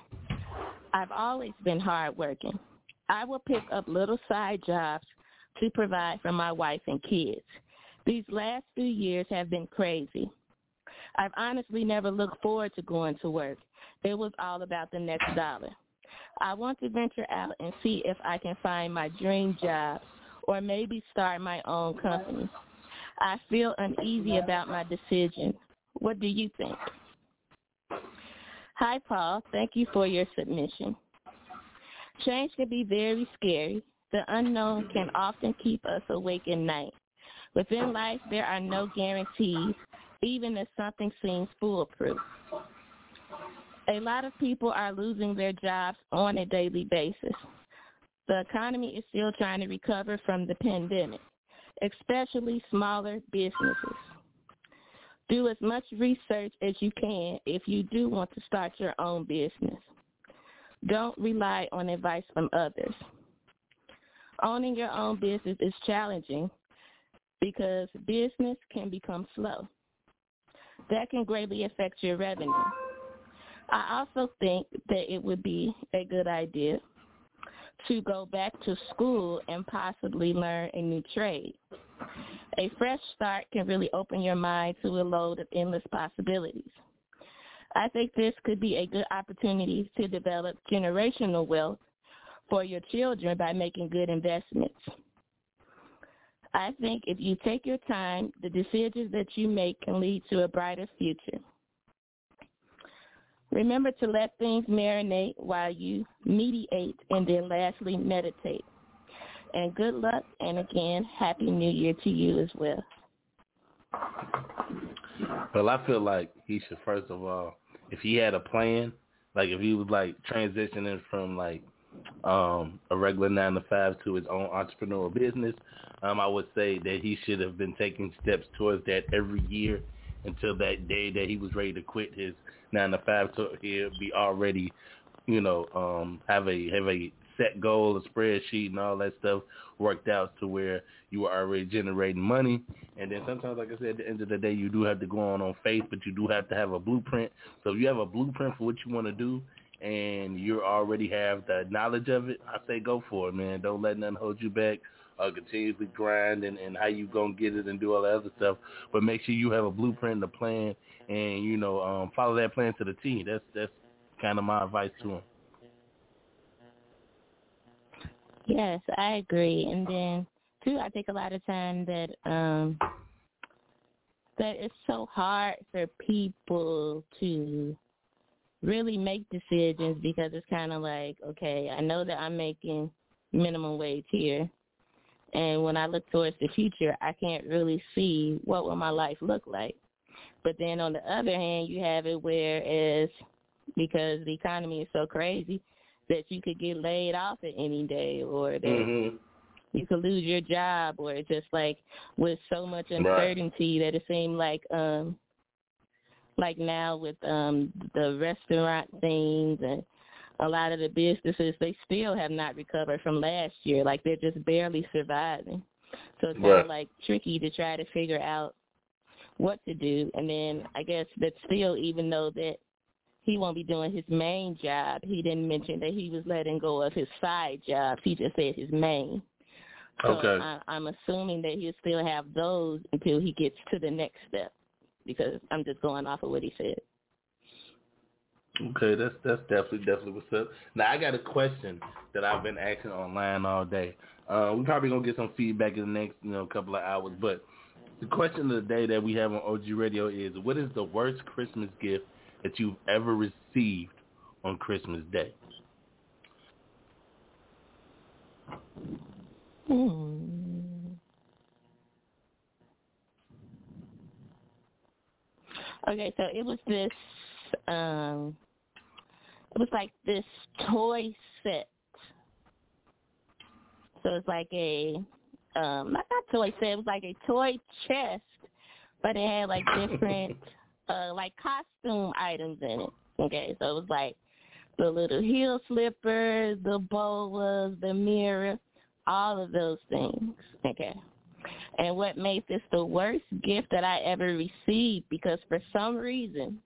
I've always been hardworking. I will pick up little side jobs to provide for my wife and kids. These last few years have been crazy. I've honestly never looked forward to going to work. It was all about the next dollar. I want to venture out and see if I can find my dream job or maybe start my own company. I feel uneasy about my decision. What do you think? Hi, Paul. Thank you for your submission. Change can be very scary. The unknown can often keep us awake at night. Within life, there are no guarantees, even if something seems foolproof. A lot of people are losing their jobs on a daily basis. The economy is still trying to recover from the pandemic, especially smaller businesses. Do as much research as you can if you do want to start your own business. Don't rely on advice from others. Owning your own business is challenging because business can become slow. That can greatly affect your revenue. I also think that it would be a good idea to go back to school and possibly learn a new trade. A fresh start can really open your mind to a load of endless possibilities. I think this could be a good opportunity to develop generational wealth for your children by making good investments. I think if you take your time, the decisions that you make can lead to a brighter future. Remember to let things marinate while you mediate and then lastly meditate. And good luck and again, Happy New Year to you as well. Well, I feel like he should first of all, if he had a plan, like if he was like transitioning from like um a regular nine to five to his own entrepreneurial business, um, I would say that he should have been taking steps towards that every year until that day that he was ready to quit his nine to five to he'll be already, you know, um have a have a set goal, a spreadsheet, and all that stuff worked out to where you were already generating money. And then sometimes, like I said, at the end of the day, you do have to go on on faith, but you do have to have a blueprint. So if you have a blueprint for what you want to do, and you already have the knowledge of it, I say go for it, man. Don't let nothing hold you back. Uh, continuously grind and, and how you gonna get it and do all that other stuff. But make sure you have a blueprint and a plan, and you know um, follow that plan to the T. That's that's kind of my advice to him. Yes, I agree. And then too, I think a lot of time that um that it's so hard for people to really make decisions because it's kind of like, okay, I know that I'm making minimum wage here, and when I look towards the future, I can't really see what will my life look like. But then on the other hand, you have it whereas because the economy is so crazy that you could get laid off at any day or that mm-hmm. you could lose your job or just like with so much uncertainty right. that it seemed like um like now with um the restaurant things and a lot of the businesses they still have not recovered from last year like they're just barely surviving so it's kind of like tricky to try to figure out what to do and then i guess that still even though that he won't be doing his main job. He didn't mention that he was letting go of his side jobs. He just said his main. So okay. I, I'm assuming that he'll still have those until he gets to the next step, because I'm just going off of what he said. Okay, that's that's definitely definitely what's up. Now I got a question that I've been asking online all day. Uh, we're probably gonna get some feedback in the next you know couple of hours, but the question of the day that we have on OG Radio is, what is the worst Christmas gift that you've ever received on Christmas Day? Hmm. Okay, so it was this um it was like this toy set. So it's like a um not not toy set, it was like a toy chest, but it had like different <laughs> uh like costume items in it. Okay, so it was like the little heel slippers, the boas, the mirror, all of those things. Okay. And what made this the worst gift that I ever received because for some reason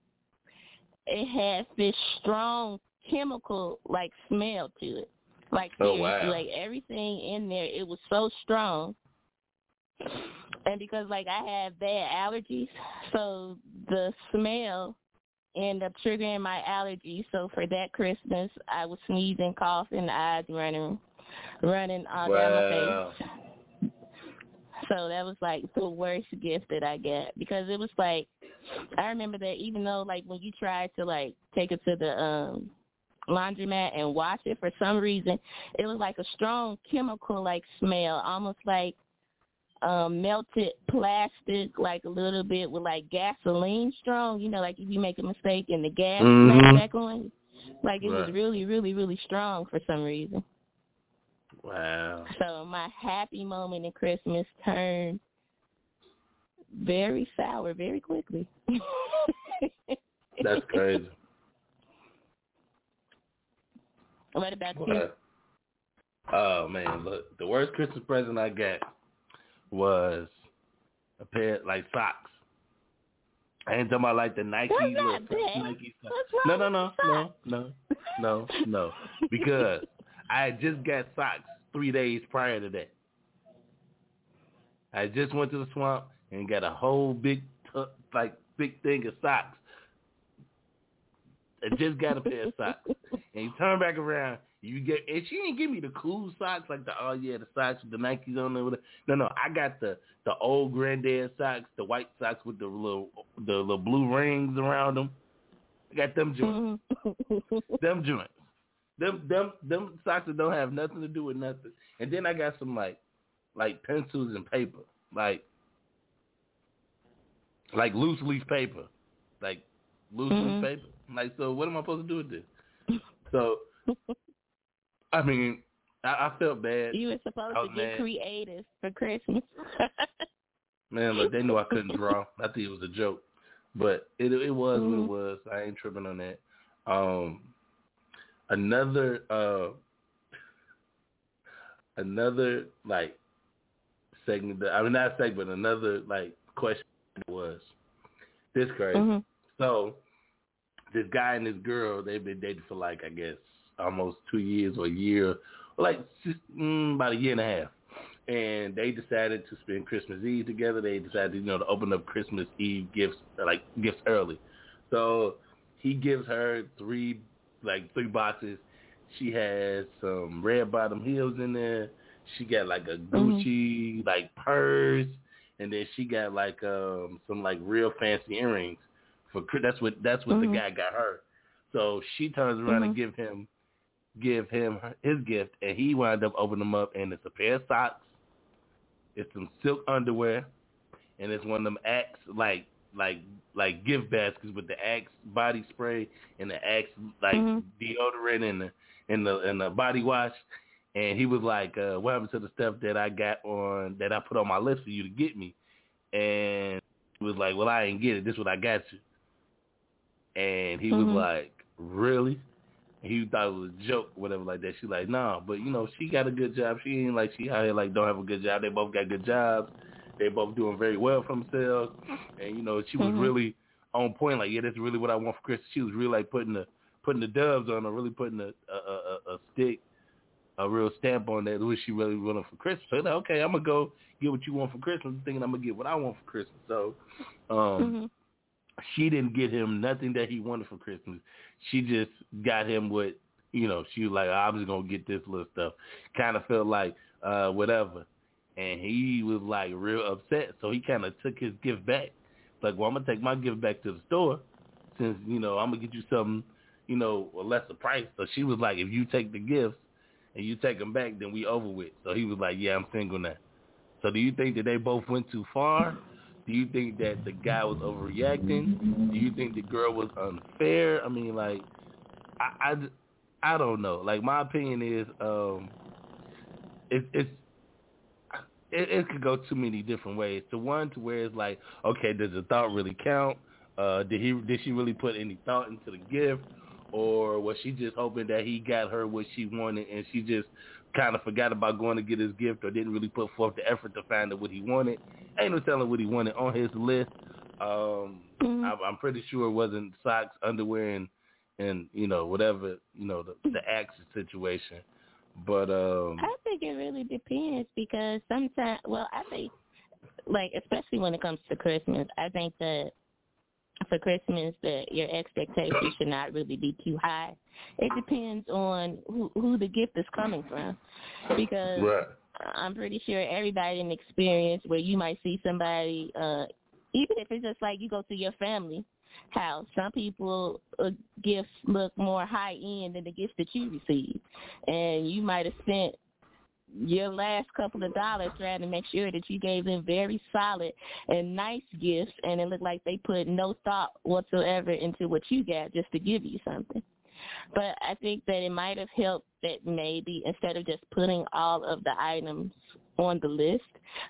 it had this strong chemical like smell to it. Like oh, wow. like everything in there, it was so strong and because like I have bad allergies, so the smell ended up triggering my allergies. So for that Christmas, I was sneezing, coughing, eyes running, running all wow. down my face. So that was like the worst gift that I got because it was like I remember that even though like when you tried to like take it to the um laundromat and wash it for some reason it was like a strong chemical like smell almost like um melted plastic like a little bit with like gasoline strong you know like if you make a mistake and the gas Mhm. back on like it was really really really strong for some reason Wow. so my happy moment in christmas turned very sour very quickly That's crazy. <laughs> what about you Oh man, look, the worst Christmas present I got was a pair like socks. I ain't talking about like the Nike That's little. Nike socks. No, no, no, no, no, no, no. Because I had just got socks three days prior to that. I just went to the swamp and got a whole big, tu- like big thing of socks. I just got a pair of socks, <laughs> and you turn back around, you get, and she didn't give me the cool socks like the oh yeah the socks with the Nikes on there. No, no, I got the the old granddad socks, the white socks with the little the little blue rings around them. I got them joints, <laughs> them joints, them them them socks that don't have nothing to do with nothing. And then I got some like like pencils and paper, like like loose leaf paper, like loose Mhm. leaf paper. Like so, what am I supposed to do with this? So, I mean, I, I felt bad. you were supposed to get mad. creative for christmas <laughs> Man, look, they knew I couldn't draw. I think it was a joke, but it it was what Mhm. it was. I ain't tripping on that. Um, another uh, another like segment. That, I mean, not segment. Another like question was this crazy. Mm-hmm. So this guy and this girl, they've been dating for like I guess almost two years or a year, or like mm, about a year and a half. And they decided to spend Christmas Eve together. They decided, you know, to open up Christmas Eve gifts, like gifts early. So he gives her three, like three boxes. She has some red bottom heels in there. She got like a Gucci mm-hmm. like purse, and then she got like um some like real fancy earrings. For that's what that's what mm-hmm. the guy got her. So she turns around mm-hmm. and give him give him his gift, and he wound up opening them up, and it's a pair of socks, it's some silk underwear, and it's one of them Axe like like like gift baskets with the Axe body spray and the Axe like mm-hmm. deodorant and the and the and the body wash. And he was like, uh, "What happened to the stuff that I got on that I put on my list for you to get me?" And he was like, "Well, I ain't get it. This is what I got you." And he mm-hmm. was like, "Really?" he thought it was a joke, whatever like that. She like, nah, but you know, she got a good job. She ain't like she out here like don't have a good job. They both got good jobs. They both doing very well for themselves. And you know, she was mm-hmm. really on point. Like, yeah, that's really what I want for Christmas. She was really like putting the putting the doves on her, really putting a a, a, a stick, a real stamp on that. What she really wanted for Christmas. So like, okay, I'm gonna go get what you want for Christmas, thinking I'm gonna get what I want for Christmas. So, um. Mm-hmm she didn't get him nothing that he wanted for Christmas. She just got him what you know. She was like, I'm just gonna get this little stuff. Kind of felt like uh whatever, and he was like real upset. So he kind of took his gift back. Like, well, I'm gonna take my gift back to the store since you know I'm gonna get you something, you know, a lesser price. So she was like, if you take the gifts and you take them back, then we over with. So he was like, yeah, I'm single now. So do you think that they both went too far? Do you think that the guy was overreacting? Do you think the girl was unfair? I mean, like, I, I, I don't know. Like, my opinion is, um, it, it's, it, it could go too many different ways. To one, to where it's like, okay, does the thought really count? Uh, did he, did she really put any thought into the gift? Or was she just hoping that he got her what she wanted and she just kind of forgot about going to get his gift or didn't really put forth the effort to find out what he wanted. Ain't no telling what he wanted on his list. Um, mm-hmm. I, I'm pretty sure it wasn't socks, underwear, and and you know whatever you know the the action situation. But um, I think it really depends because sometimes, well, I think like especially when it comes to Christmas, I think that for Christmas that your expectations should not really be too high. It depends on who, who the gift is coming from, because right. I'm pretty sure everybody in experience where you might see somebody, uh, even if it's just like you go to your family house, some people uh, gifts look more high end than the gifts that you receive, and you might have spent your last couple of dollars trying to make sure that you gave them very solid and nice gifts and it looked like they put no thought whatsoever into what you got just to give you something. But I think that it might have helped that maybe instead of just putting all of the items on the list,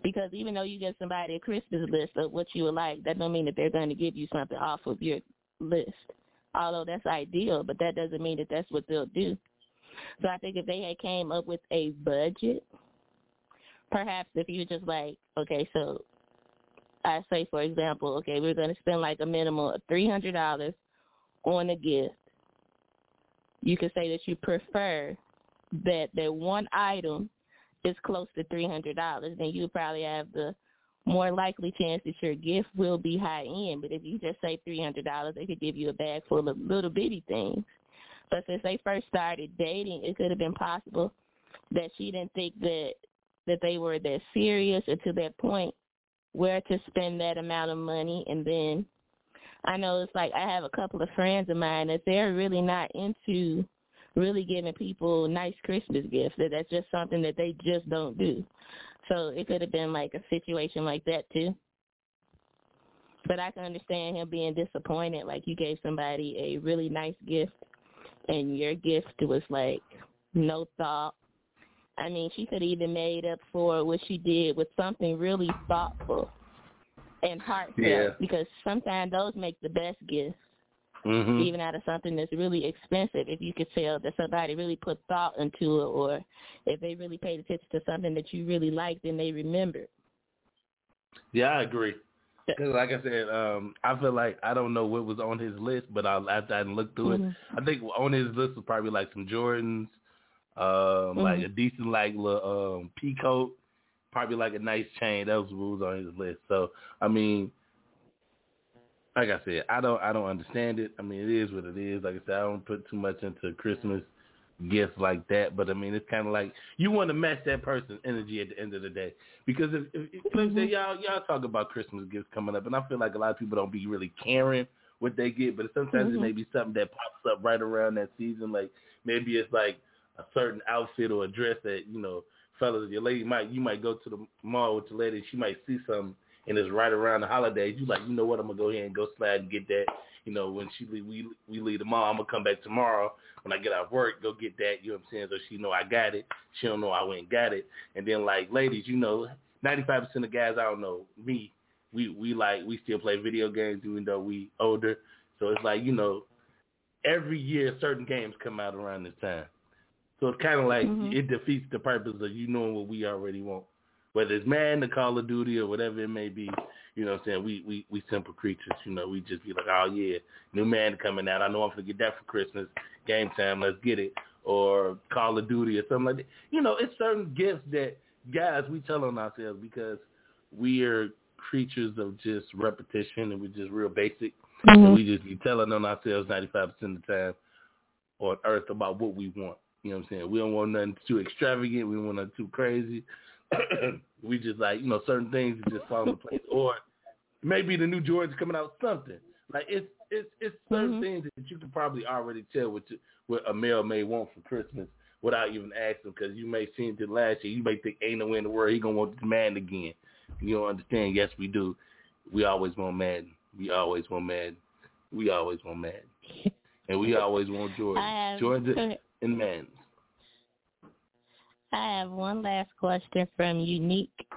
because even though you get somebody a Christmas list of what you would like, that don't mean that they're going to give you something off of your list. Although that's ideal, but that doesn't mean that that's what they'll do. So I think if they had came up with a budget, perhaps if you just like, okay, so I say for example, okay, we're going to spend like a minimum of three hundred dollars on a gift. You could say that you prefer that that one item is close to three hundred dollars, then you probably have the more likely chance that your gift will be high end. But if you just say three hundred dollars, they could give you a bag full of little bitty things. But since they first started dating, it could have been possible that she didn't think that that they were that serious or to that point where to spend that amount of money and then I know it's like I have a couple of friends of mine that they're really not into really giving people nice Christmas gifts. That that's just something that they just don't do. So it could have been like a situation like that too. But I can understand him being disappointed, like you gave somebody a really nice gift and your gift was like no thought. I mean, she could have even made up for what she did with something really thoughtful and heartfelt yeah. because sometimes those make the best gifts. Mm-hmm. even out of something that's really expensive. If you could tell that somebody really put thought into it, or if they really paid attention to something that you really liked and they remembered. Yeah, I agree. Because like I said, um, I feel like I don't know what was on his list, but I after I looked through Mhm. it, I think on his list was probably like some Jordans, um, like Mhm. a decent like little um, pea coat, probably like a nice chain. Those was on his list. So I mean, like I said, I don't I don't understand it. I mean, it is what it is. Like I said, I don't put too much into Christmas gifts like that. But I mean, it's kind of like you want to match that person's energy at the end of the day. Because if, if, like I say y'all y'all talk about Christmas gifts coming up, and I feel like a lot of people don't be really caring what they get, but sometimes Mhm. it may be something that pops up right around that season. Like maybe it's like a certain outfit or a dress that you know, fellas, your lady might you might go to the mall with your lady, she might see something and it's right around the holidays. You like, you know what? I'm gonna go ahead and go slide and get that. You know, when she leave, we we leave tomorrow, I'm gonna come back tomorrow. When I get out of work, go get that. You know what I'm saying? So she know I got it. She don't know I went and got it. And then like ladies, you know, 95 percent of guys, I don't know me. We we like we still play video games even though we older. So it's like you know, every year certain games come out around this time. So it's kind of like Mhm. it defeats the purpose of you knowing what we already want. Whether it's Madden, the Call of Duty, or whatever it may be, you know what I'm saying? We we we simple creatures, you know. We just be like, oh yeah, new Madden coming out. I know I'm gonna get that for Christmas. Game time, let's get it. Or Call of Duty or something like that. You know, it's certain gifts that guys we tell on ourselves because we are creatures of just repetition and we're just real basic. Mhm. And we just be telling on ourselves 95% of the time on earth about what we want. You know what I'm saying? We don't want nothing too extravagant. We don't want nothing too crazy. <coughs> we just like, you know, certain things just fall into place. Or maybe the new Jordans coming out something. Like it's it's it's certain things that you can probably already tell what you, what a male may want for Christmas without even asking because you may seen it last year. You may think ain't no way in the world he gonna want this man again. You don't understand. Yes, we do. We always want Madden. We always want Madden. We always want Madden. <laughs> And we always want Jordan. Jordan and Madden. I have one last question from Unique.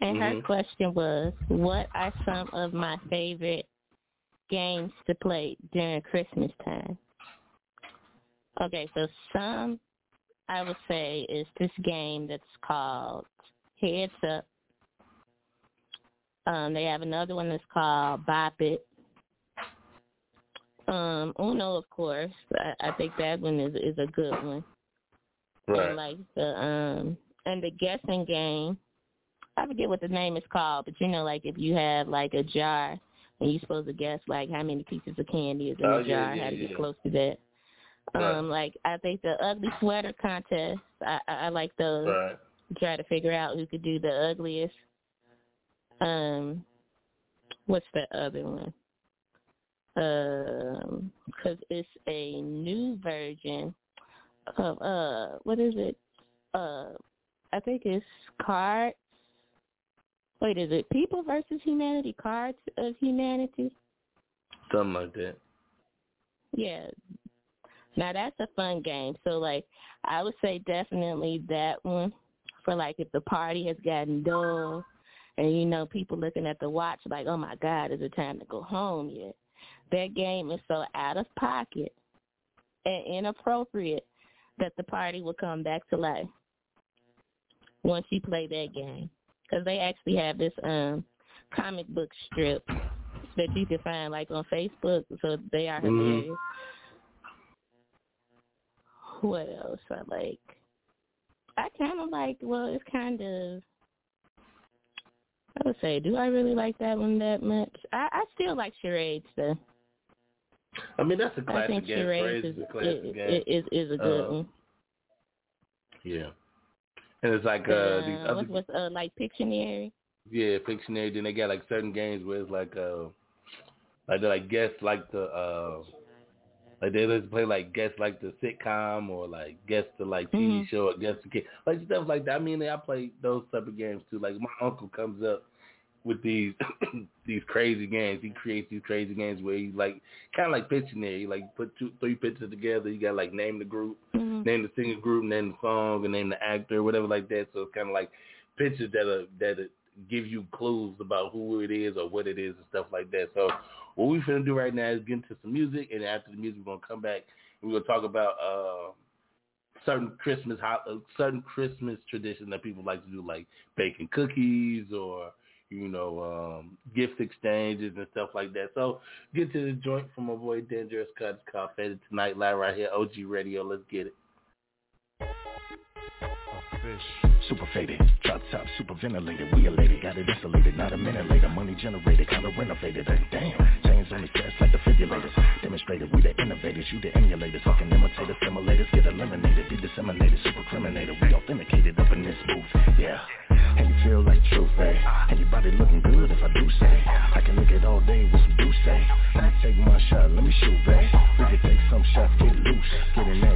And her Mhm. question was, what are some of my favorite games to play during Christmas time? Okay, so some I would say is this game that's called Heads Up. Um, they have another one that's called Bop It. Um, Uno, of course. I, I think that one is is a good one. Right. And like the um and the guessing game. I forget what the name is called, but you know, like if you have like a jar and you're supposed to guess like how many pieces of candy is in Oh, the yeah, jar, yeah, how to yeah. get close to that. Right. Um, like I think the ugly sweater contest. I I, I like those. Right. Try to figure out who could do the ugliest. Um, what's the other one? Um, because it's a new version of uh, what is it? Uh, I think it's cards. Wait, is it People versus Humanity? Cards of Humanity? Something like that. Yeah. Now that's a fun game. So like I would say definitely that one for like if the party has gotten dull and you know people looking at the watch like, "Oh my god, is it time to go home yet?" That game is so out of pocket and inappropriate that the party will come back to life once you play that game. Cuz they actually have this um comic book strip that you can find like on Facebook, so they are Mhm. hilarious. What else I like? I kind of like. Well, it's kind of. I would say, do I really like that one that much? I, I still like charades though. I mean, that's a I classic think game. Charades is is a classic is, game. is is a good Uh, one. Yeah. And it's like uh, these Uh, other what's, what's uh, like Pictionary? yeah, Pictionary. Then they got like certain games where it's like uh, like they like guess like the uh, like they just play like guess like the sitcom or like guess the like TV Mhm. show or guess the kid like stuff like that. I mean, I play those type of games too. Like my uncle comes up with these <coughs> these crazy games. He creates these crazy games where he like kind of like Pictionary. He like put two three pictures together. You got like name the group, Mhm. name the singer group, name the song, and name the actor, whatever like that. So it's kind of like pictures that are that are, give you clues about who it is or what it is and stuff like that. So what we finna do right now is get into some music, and after the music, we're gonna come back and we're gonna talk about uh, certain Christmas ho- certain Christmas traditions that people like to do, like baking cookies or you know um, gift exchanges and stuff like that. So get to the joint from my boy Dangerous Cuts Faded Tonight live right here, OG Radio. Let's get it. Super faded, drop top, super ventilated, we elated, got it insulated, not a minute later, money generated, kinda renovated, and damn, chains on the chest like the defibrillators, demonstrated, we the innovators, you the emulators, fucking imitators, simulators, get eliminated, be disseminated, super criminated, we authenticated up in this booth, yeah, and you feel like truth, eh, and your body looking good if I do say, I can look it all day with some do say, let me take my shot, let me shoot, eh, we can take some shots, get loose, get in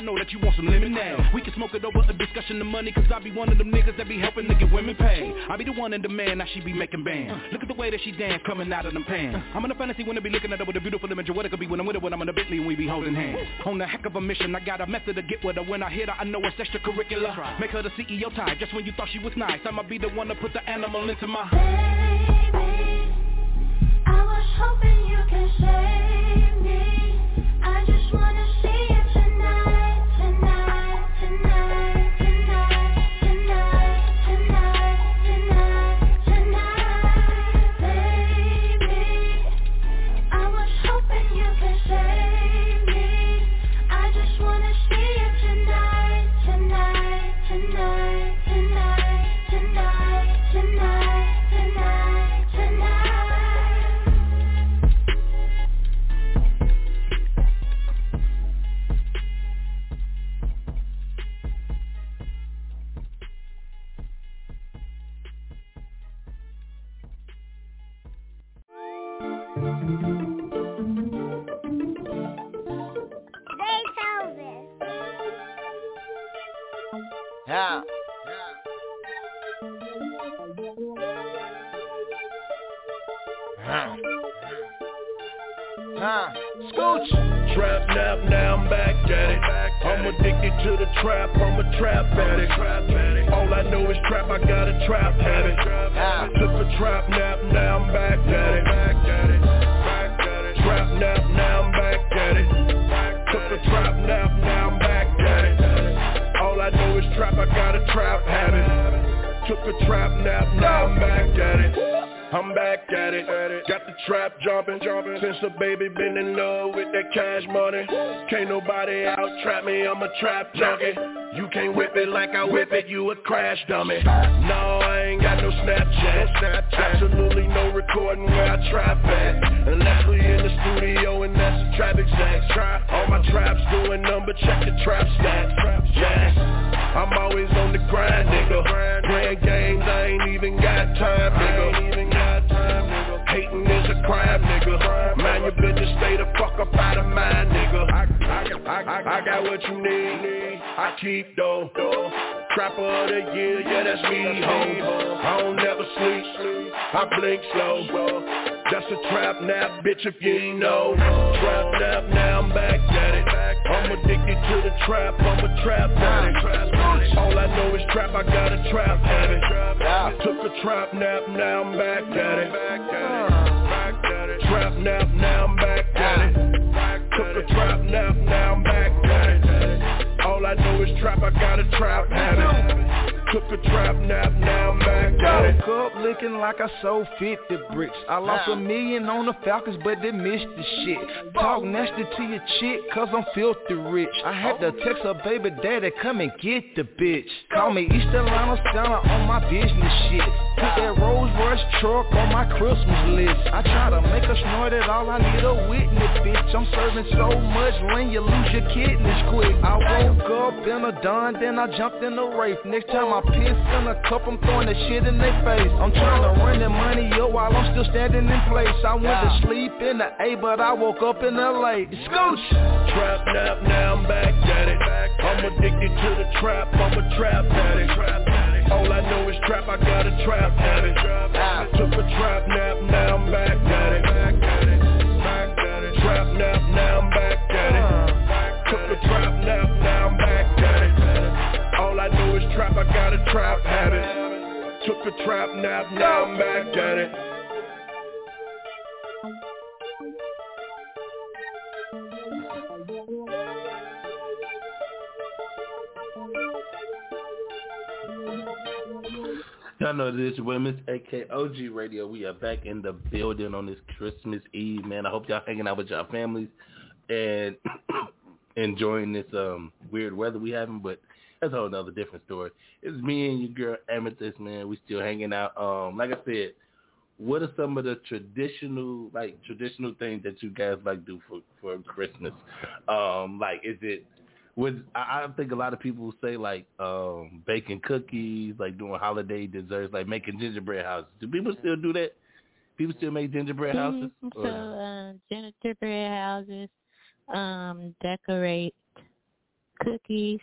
I know that you want some lemonade. We can smoke it over a discussion of money Cause I be one of them niggas that be helping to get women paid. I be the one in demand, now she be making bands. Look at the way that she dance coming out of them pants. I'm in a fantasy when I be looking at her with a beautiful image of what it could be when I'm with her When I'm in a Bentley and we be holding hands. On a heck of a mission, I got a method to get with her. When I hit her, I know it's extracurricular. Make her the CEO type, just when you thought she was nice. I'ma be the one to put the animal into my Baby, I was hoping you could save me. I just wanna see that cash money. Can't nobody out trap me, I'm a trap junkie. You can't whip it like I whip it, you a crash dummy. No, I ain't got no Snapchat. Absolutely no recording where I trap at. Unless we in the studio and that's a trap exact. All my traps doing number, check the trap stats. Yeah, I'm always on the grind, nigga. Playing games, I ain't even got time, nigga. Nigga. Man, stay the fuck up out of mine, nigga. I, I, I, I got what you need. I keep though. Trapper of the year, yeah, that's me, ho. I don't never sleep. I blink slow. That's a trap nap, bitch, if you ain't know. Trap nap, now I'm back at it. I'm addicted to the trap, I'm a trap addict. All I know is trap, I got a trap habit. Took a trap nap, now I'm back at it. Trap nap, now I'm back at it. Took a trap nap, now I'm back at it. All I know is trap, I got a trap habit. Took a trap nap, now I'm back at it. Woke up looking like I sold 50 bricks. I lost a million on the Falcons, but they missed the shit. Talk nasty to your chick, cause I'm filthy rich. I had to oh. text her baby daddy, come and get the bitch. Call me East Atlanta Santa on my business shit. Put that Rolls Royce truck on my Christmas list. I try to make her snort it, all I need a witness, bitch. I'm serving so much lean, you lose your kidneys quick. I woke up in a dawn, then I jumped in the race. Next time I piss in a cup, I'm throwing the shit in their face. I'm trying to run that money up while I'm still standing in place. I went to sleep in the A, but I woke up in LA. Scooch! Trap nap, now I'm back at it. I'm addicted to the trap, I'm a trap addict. All I know is trap, I got a trap habit. Ah. Took a trap nap, now I'm back at it. Trap nap, now I'm back at it. Uh. Took a trap nap, got a trap habit. Took a trap nap, now I'm back at it. Y'all know this is Women's AKOG Radio. We are back in the building on this Christmas Eve, man. I hope y'all hanging out with y'all families and <coughs> enjoying this um weird weather we having, but that's a whole nother different story. It's me and your girl Amethyst, man. We still hanging out. Um, like I said, what are some of the traditional like traditional things that you guys like do for for Christmas? Um, like is it would I, I think a lot of people say like um baking cookies, like doing holiday desserts, like making gingerbread houses. Do people still do that? People still make gingerbread houses? So uh, gingerbread houses, um, decorate cookies.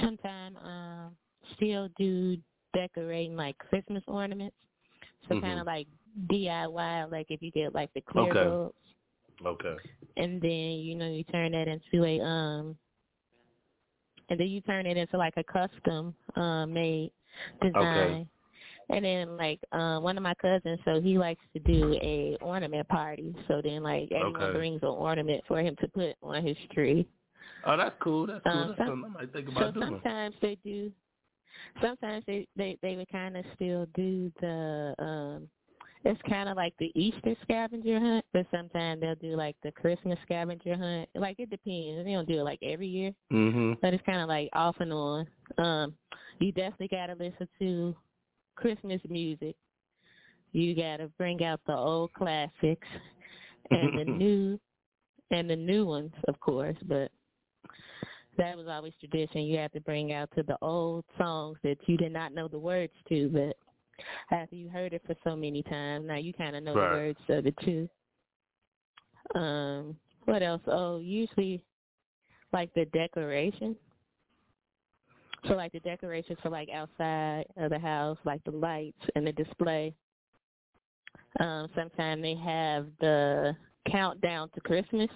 Sometimes um, still do decorating like Christmas ornaments. So Mhm. kind of like DIY, like if you get like the clear Okay. bulbs, Okay. and then you know you turn that into a um, and then you turn it into like a custom uh, made design. Okay. And then like uh, one of my cousins, so he likes to do a ornament party. So then like everyone Okay. brings an ornament for him to put on his tree. Oh, that's cool. That's cool. Um, that's some- something I might think So about doing. sometimes they do. Sometimes they they they would kind of still do the. um It's kind of like the Easter scavenger hunt, but sometimes they'll do like the Christmas scavenger hunt. Like it depends. They don't do it like every year, Mhm. but it's kind of like off and on. Um, you definitely got to listen to Christmas music. You got to bring out the old classics and the <laughs> new and the new ones, of course. But that was always tradition. You had to bring out to the old songs that you did not know the words to, but after you heard it for so many times, now you kind of know Right. the words of it too. Um, what else? Oh, usually like the decoration. So like the decorations for like outside of the house, like the lights and the display. Um, sometimes they have the countdown to Christmas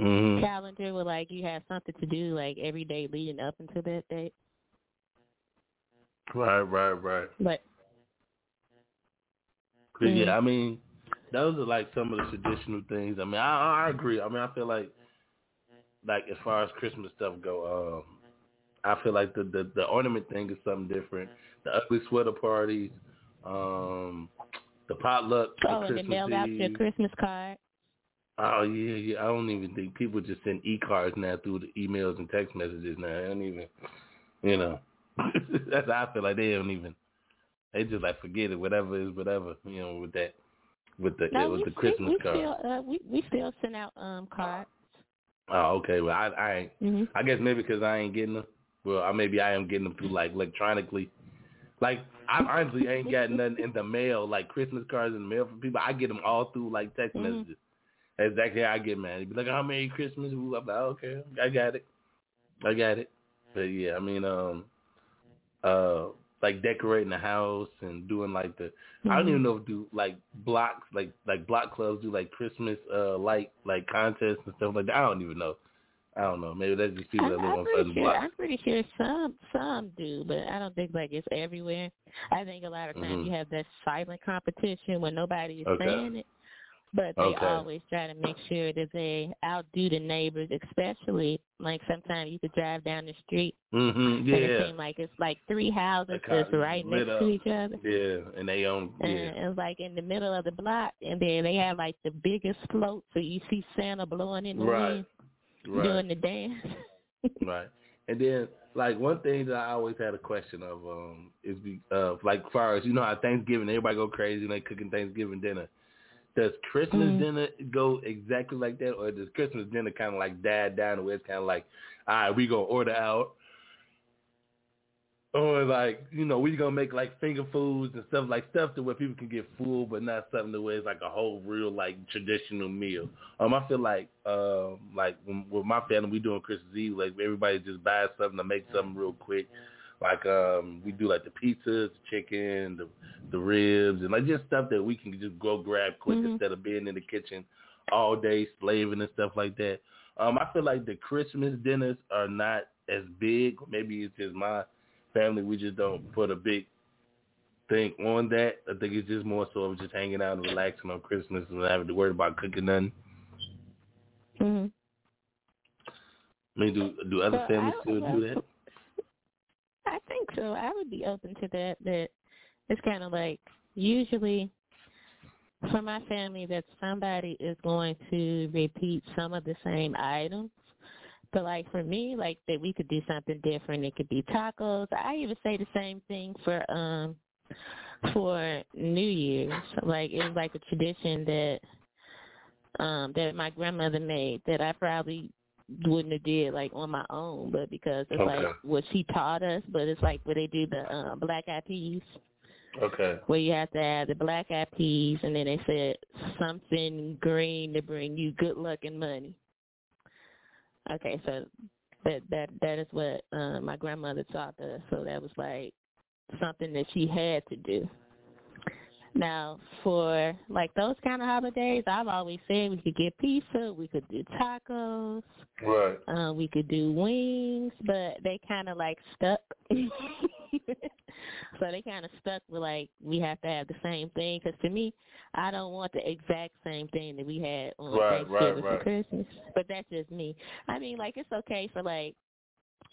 Mhm. calendar where like you have something to do like every day leading up until that date. Right, right, right. But Mhm. Yeah, I mean, those are like some of the traditional things. I mean, I, I agree. I mean, I feel like, like as far as Christmas stuff go, um, I feel like the, the the ornament thing is something different. The ugly sweater parties, um, the potluck oh, and they Christmas mail out your Christmas card. Oh yeah, yeah. I don't even think people just send e cards now through the emails and text messages now. I don't even, you know. <laughs> That's how I feel like they don't even. They just like forget it. Whatever is whatever. You know, with that, with the No, with we, the Christmas we, we card. still uh, we we still send out um cards. Oh, okay. Well, I I ain't. Mhm. I guess maybe because I ain't getting them. Well, I maybe I am getting them through like electronically. Like I honestly ain't got nothing in the mail like Christmas cards in the mail for people. I get them all through like text Mhm. messages. Exactly how I get mad. Be like, "Oh, Merry Christmas." Ooh, I'm like, "Okay, I got it, I got it." But yeah, I mean, um, uh, like decorating the house and doing like the. I don't even know if do like blocks, like like block clubs do like Christmas uh light like contests and stuff like that. I don't even know. I don't know. Maybe that's just people I'm, that live I'm on certain sure. blocks. I'm pretty sure some some do, but I don't think like it's everywhere. I think a lot of times Mhm. you have that silent competition when nobody is Okay. saying it. But they Okay. always try to make sure that they outdo the neighbors, especially like sometimes you could drive down the street Mhm. and it Yeah. seems like it's like three houses just right next up. to each other. Yeah, and they own And it's like in the middle of the block, and then they have like the biggest float, so you see Santa blowing in the Right. wind, Right. doing the dance. <laughs> Right. And then like one thing that I always had a question of um is be uh like far as you know how Thanksgiving everybody go crazy and they cooking Thanksgiving dinner. Does Christmas Mhm. dinner go exactly like that or does Christmas dinner kind of like die down where it's kind of like all right we gonna order out or like you know we gonna make like finger foods and stuff like stuff to where people can get full but not something to where it's like a whole real like traditional meal um i feel like um like when, with my family we doing christmas eve like everybody just buys something to make something real quick like um we do like the pizzas the chicken the the ribs and like just stuff that we can just go grab quick Mhm. instead of being in the kitchen all day slaving and stuff like that um i feel like the christmas dinners are not as big maybe it's just my family, we just don't put a big thing on that. I think it's just more so of just hanging out and relaxing on Christmas and not having to worry about cooking nothing. hmm I mean, do do other Well, families still do that? Think so. I would be open to that. That it's kind of like usually for my family that somebody is going to repeat some of the same items. But like for me, like that we could do something different. It could be tacos. I even say the same thing for um for New Year's. Like it was like a tradition that um that my grandmother made that I probably wouldn't have did like on my own, but because it's Okay. like what she taught us. But it's like where they do the um, black eyed peas, Okay. where you have to add the black eyed peas, and then they said something green to bring you good luck and money. Okay, so that that that is what uh, my grandmother taught us. So that was like something that she had to do. Now, for like those kind of holidays, I've always said we could get pizza, we could do tacos, Right. uh, we could do wings, but they kind of like stuck. <laughs> so they kind of stuck with like we have to have the same thing. Because to me, I don't want the exact same thing that we had on Right, Thanksgiving right, right. for Christmas. But that's just me. I mean, like it's okay for like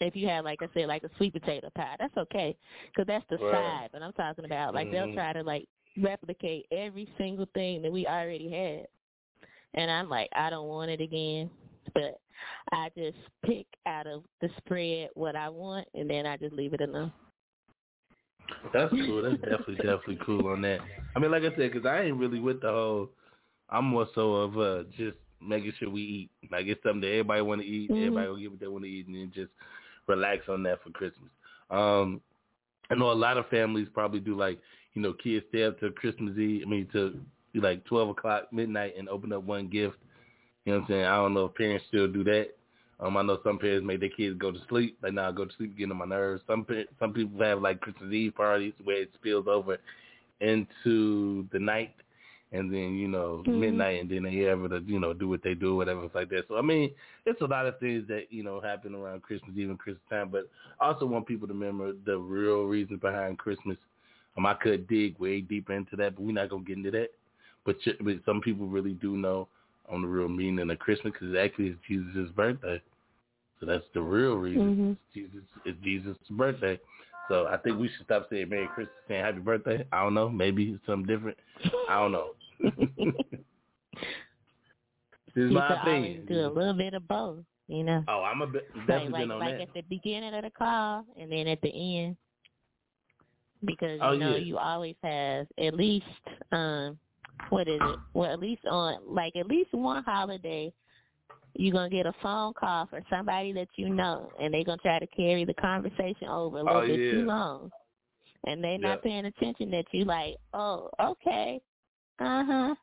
if you have like I said, like a sweet potato pie, that's okay because that's the Right. side. But I'm talking about like they'll Mhm. try to like replicate every single thing that we already had. And I'm like, I don't want it again. But I just pick out of the spread what I want, and then I just leave it alone. That's cool. That's definitely definitely cool on that. I mean, like I said, because I ain't really with the whole. I'm more so of uh just making sure we eat. Like it's something that everybody want to eat. Mhm. Everybody will get what they want to eat, and then just relax on that for Christmas. Um, I know a lot of families probably do like you know kids stay up to Christmas Eve. I mean to like twelve o'clock midnight and open up one gift. You know what I'm saying? I don't know if parents still do that. Um, I know some parents make their kids go to sleep. Like, nah, go to sleep, getting on my nerves. Some some people have like Christmas Eve parties where it spills over into the night, and then you know Mhm. midnight, and then they able to you know do what they do, whatever it's like that. So I mean, it's a lot of things that you know happen around Christmas Eve and Christmas time. But I also want people to remember the real reasons behind Christmas. Um, I could dig way deeper into that, but we're not gonna get into that. But, ch- but some people really do know on the real meaning of Christmas because actually it's Jesus' birthday. So that's the real reason. Mhm. It's Jesus it's Jesus' birthday. So I think we should stop saying Merry Christmas saying Happy Birthday. I don't know. Maybe it's something different. I don't know. <laughs> this is you my opinion. do a little bit of both, you know. Oh, I'm a bit, like definitely like, been on like that. at the beginning of the call and then at the end because you Oh, know yeah. you always have at least um what is it well at least on like at least one holiday you're gonna get a phone call for somebody that you know and they're gonna try to carry the conversation over a little Oh, bit yeah. too long and they're not Yep. paying attention that you like oh okay uh-huh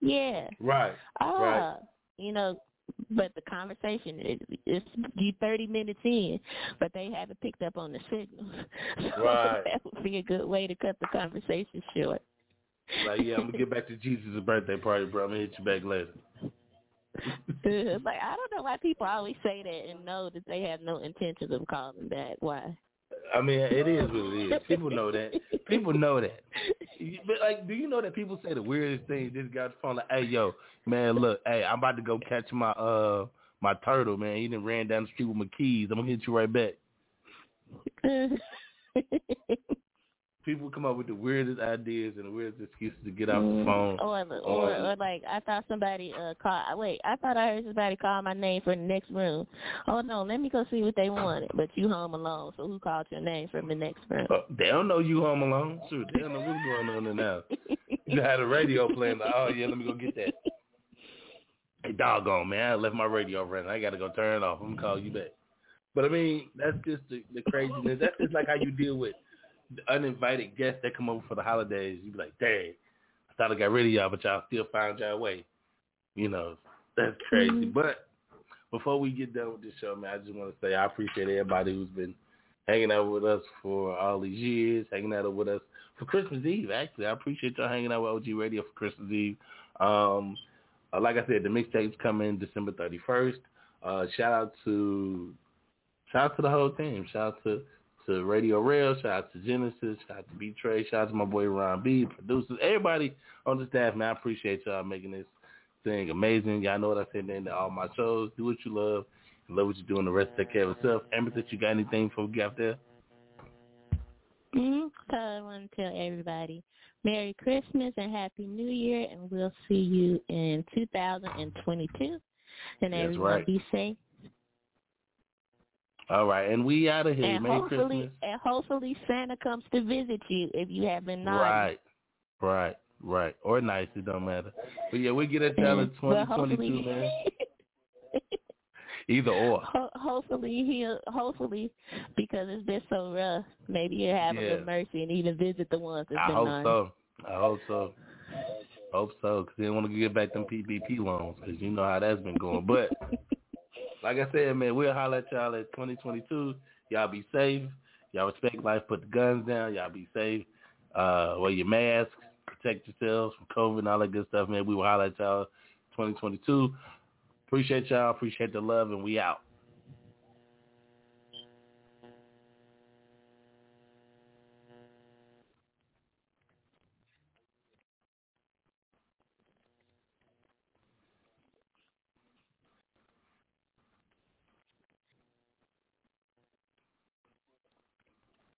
yeah Right. Ah, Right. you know, but the conversation is it's you thirty minutes in, but they haven't picked up on the signal. <laughs> So Right. that would be a good way to cut the conversation short. like, yeah, I'm gonna get back to Jesus' birthday party, bro. I'm gonna hit you back later. Uh, like I don't know why people always say that and know that they have no intentions of calling back. Why? I mean, it is what it is. People know that. People know that. But like, do you know that people say the weirdest thing? This guy's phone like, "Hey, yo, man, look, hey, I'm about to go catch my uh my turtle, man. He done ran down the street with my keys. I'm gonna hit you right back." <laughs> people come up with the weirdest ideas and the weirdest excuses to get off the Mm. phone. Or, or, or like I thought somebody uh called. Wait, I thought I heard somebody call my name for the next room. Oh no, let me go see what they wanted. But you home alone, so who called your name from the next room? Uh, they don't know you home alone. Sure, they don't know what's going on there now. You had a radio playing. Like, oh yeah, let me go get that. Hey, doggone man, I left my radio running. I got to go turn it off. I'm gonna call you back. But I mean, that's just the, the craziness. That's just like how you deal with the uninvited guests that come over for the holidays. You be like, dang, I thought I got rid of y'all, but y'all still found y'all way. You know, that's crazy. Mm-hmm. But before we get done with this show, man, I just want to say I appreciate everybody who's been hanging out with us for all these years, hanging out with us for Christmas Eve. Actually, I appreciate y'all hanging out with OG Radio for Christmas Eve. Um, uh, like I said, the mixtape's coming December 31st. Uh, shout out to shout out to the whole team. Shout out to to Radio Rail. Shout out to Genesis. Shout out to B Trey. Shout out to my boy Ron B. Producers. Everybody on the staff, man. I appreciate y'all making this thing amazing. Y'all know what I said at the all my shows. Do what you love. Love what you're doing. The rest take care of yourself. Amethyst, you got anything before we get out there? Mm-hmm. So I want to tell everybody Merry Christmas and Happy New Year, and we'll see you in 2022. And That's everyone right. be safe. All right, and we out of here. and Merry hopefully, Christmas. and hopefully Santa comes to visit you if you have been naughty. Right, right, right. Or nice, it don't matter. But yeah, we get at y'all in 2022, man. <laughs> Either or. ho- hopefully he'll hopefully because it's been so rough. Maybe he'll have a good mercy and even visit the ones that's I been hope naughty. so. I hope so. Hope so, because they don't want to get back them PPP loans, because you know how that's been going. But <laughs> like I said, man, we'll holler at y'all at 2022. Y'all be safe. Y'all respect life. Put the guns down. Y'all be safe. Uh, wear your masks. Protect yourselves from COVID and all that good stuff, man. We will holler at y'all 2022. Appreciate y'all. Appreciate the love, and we out.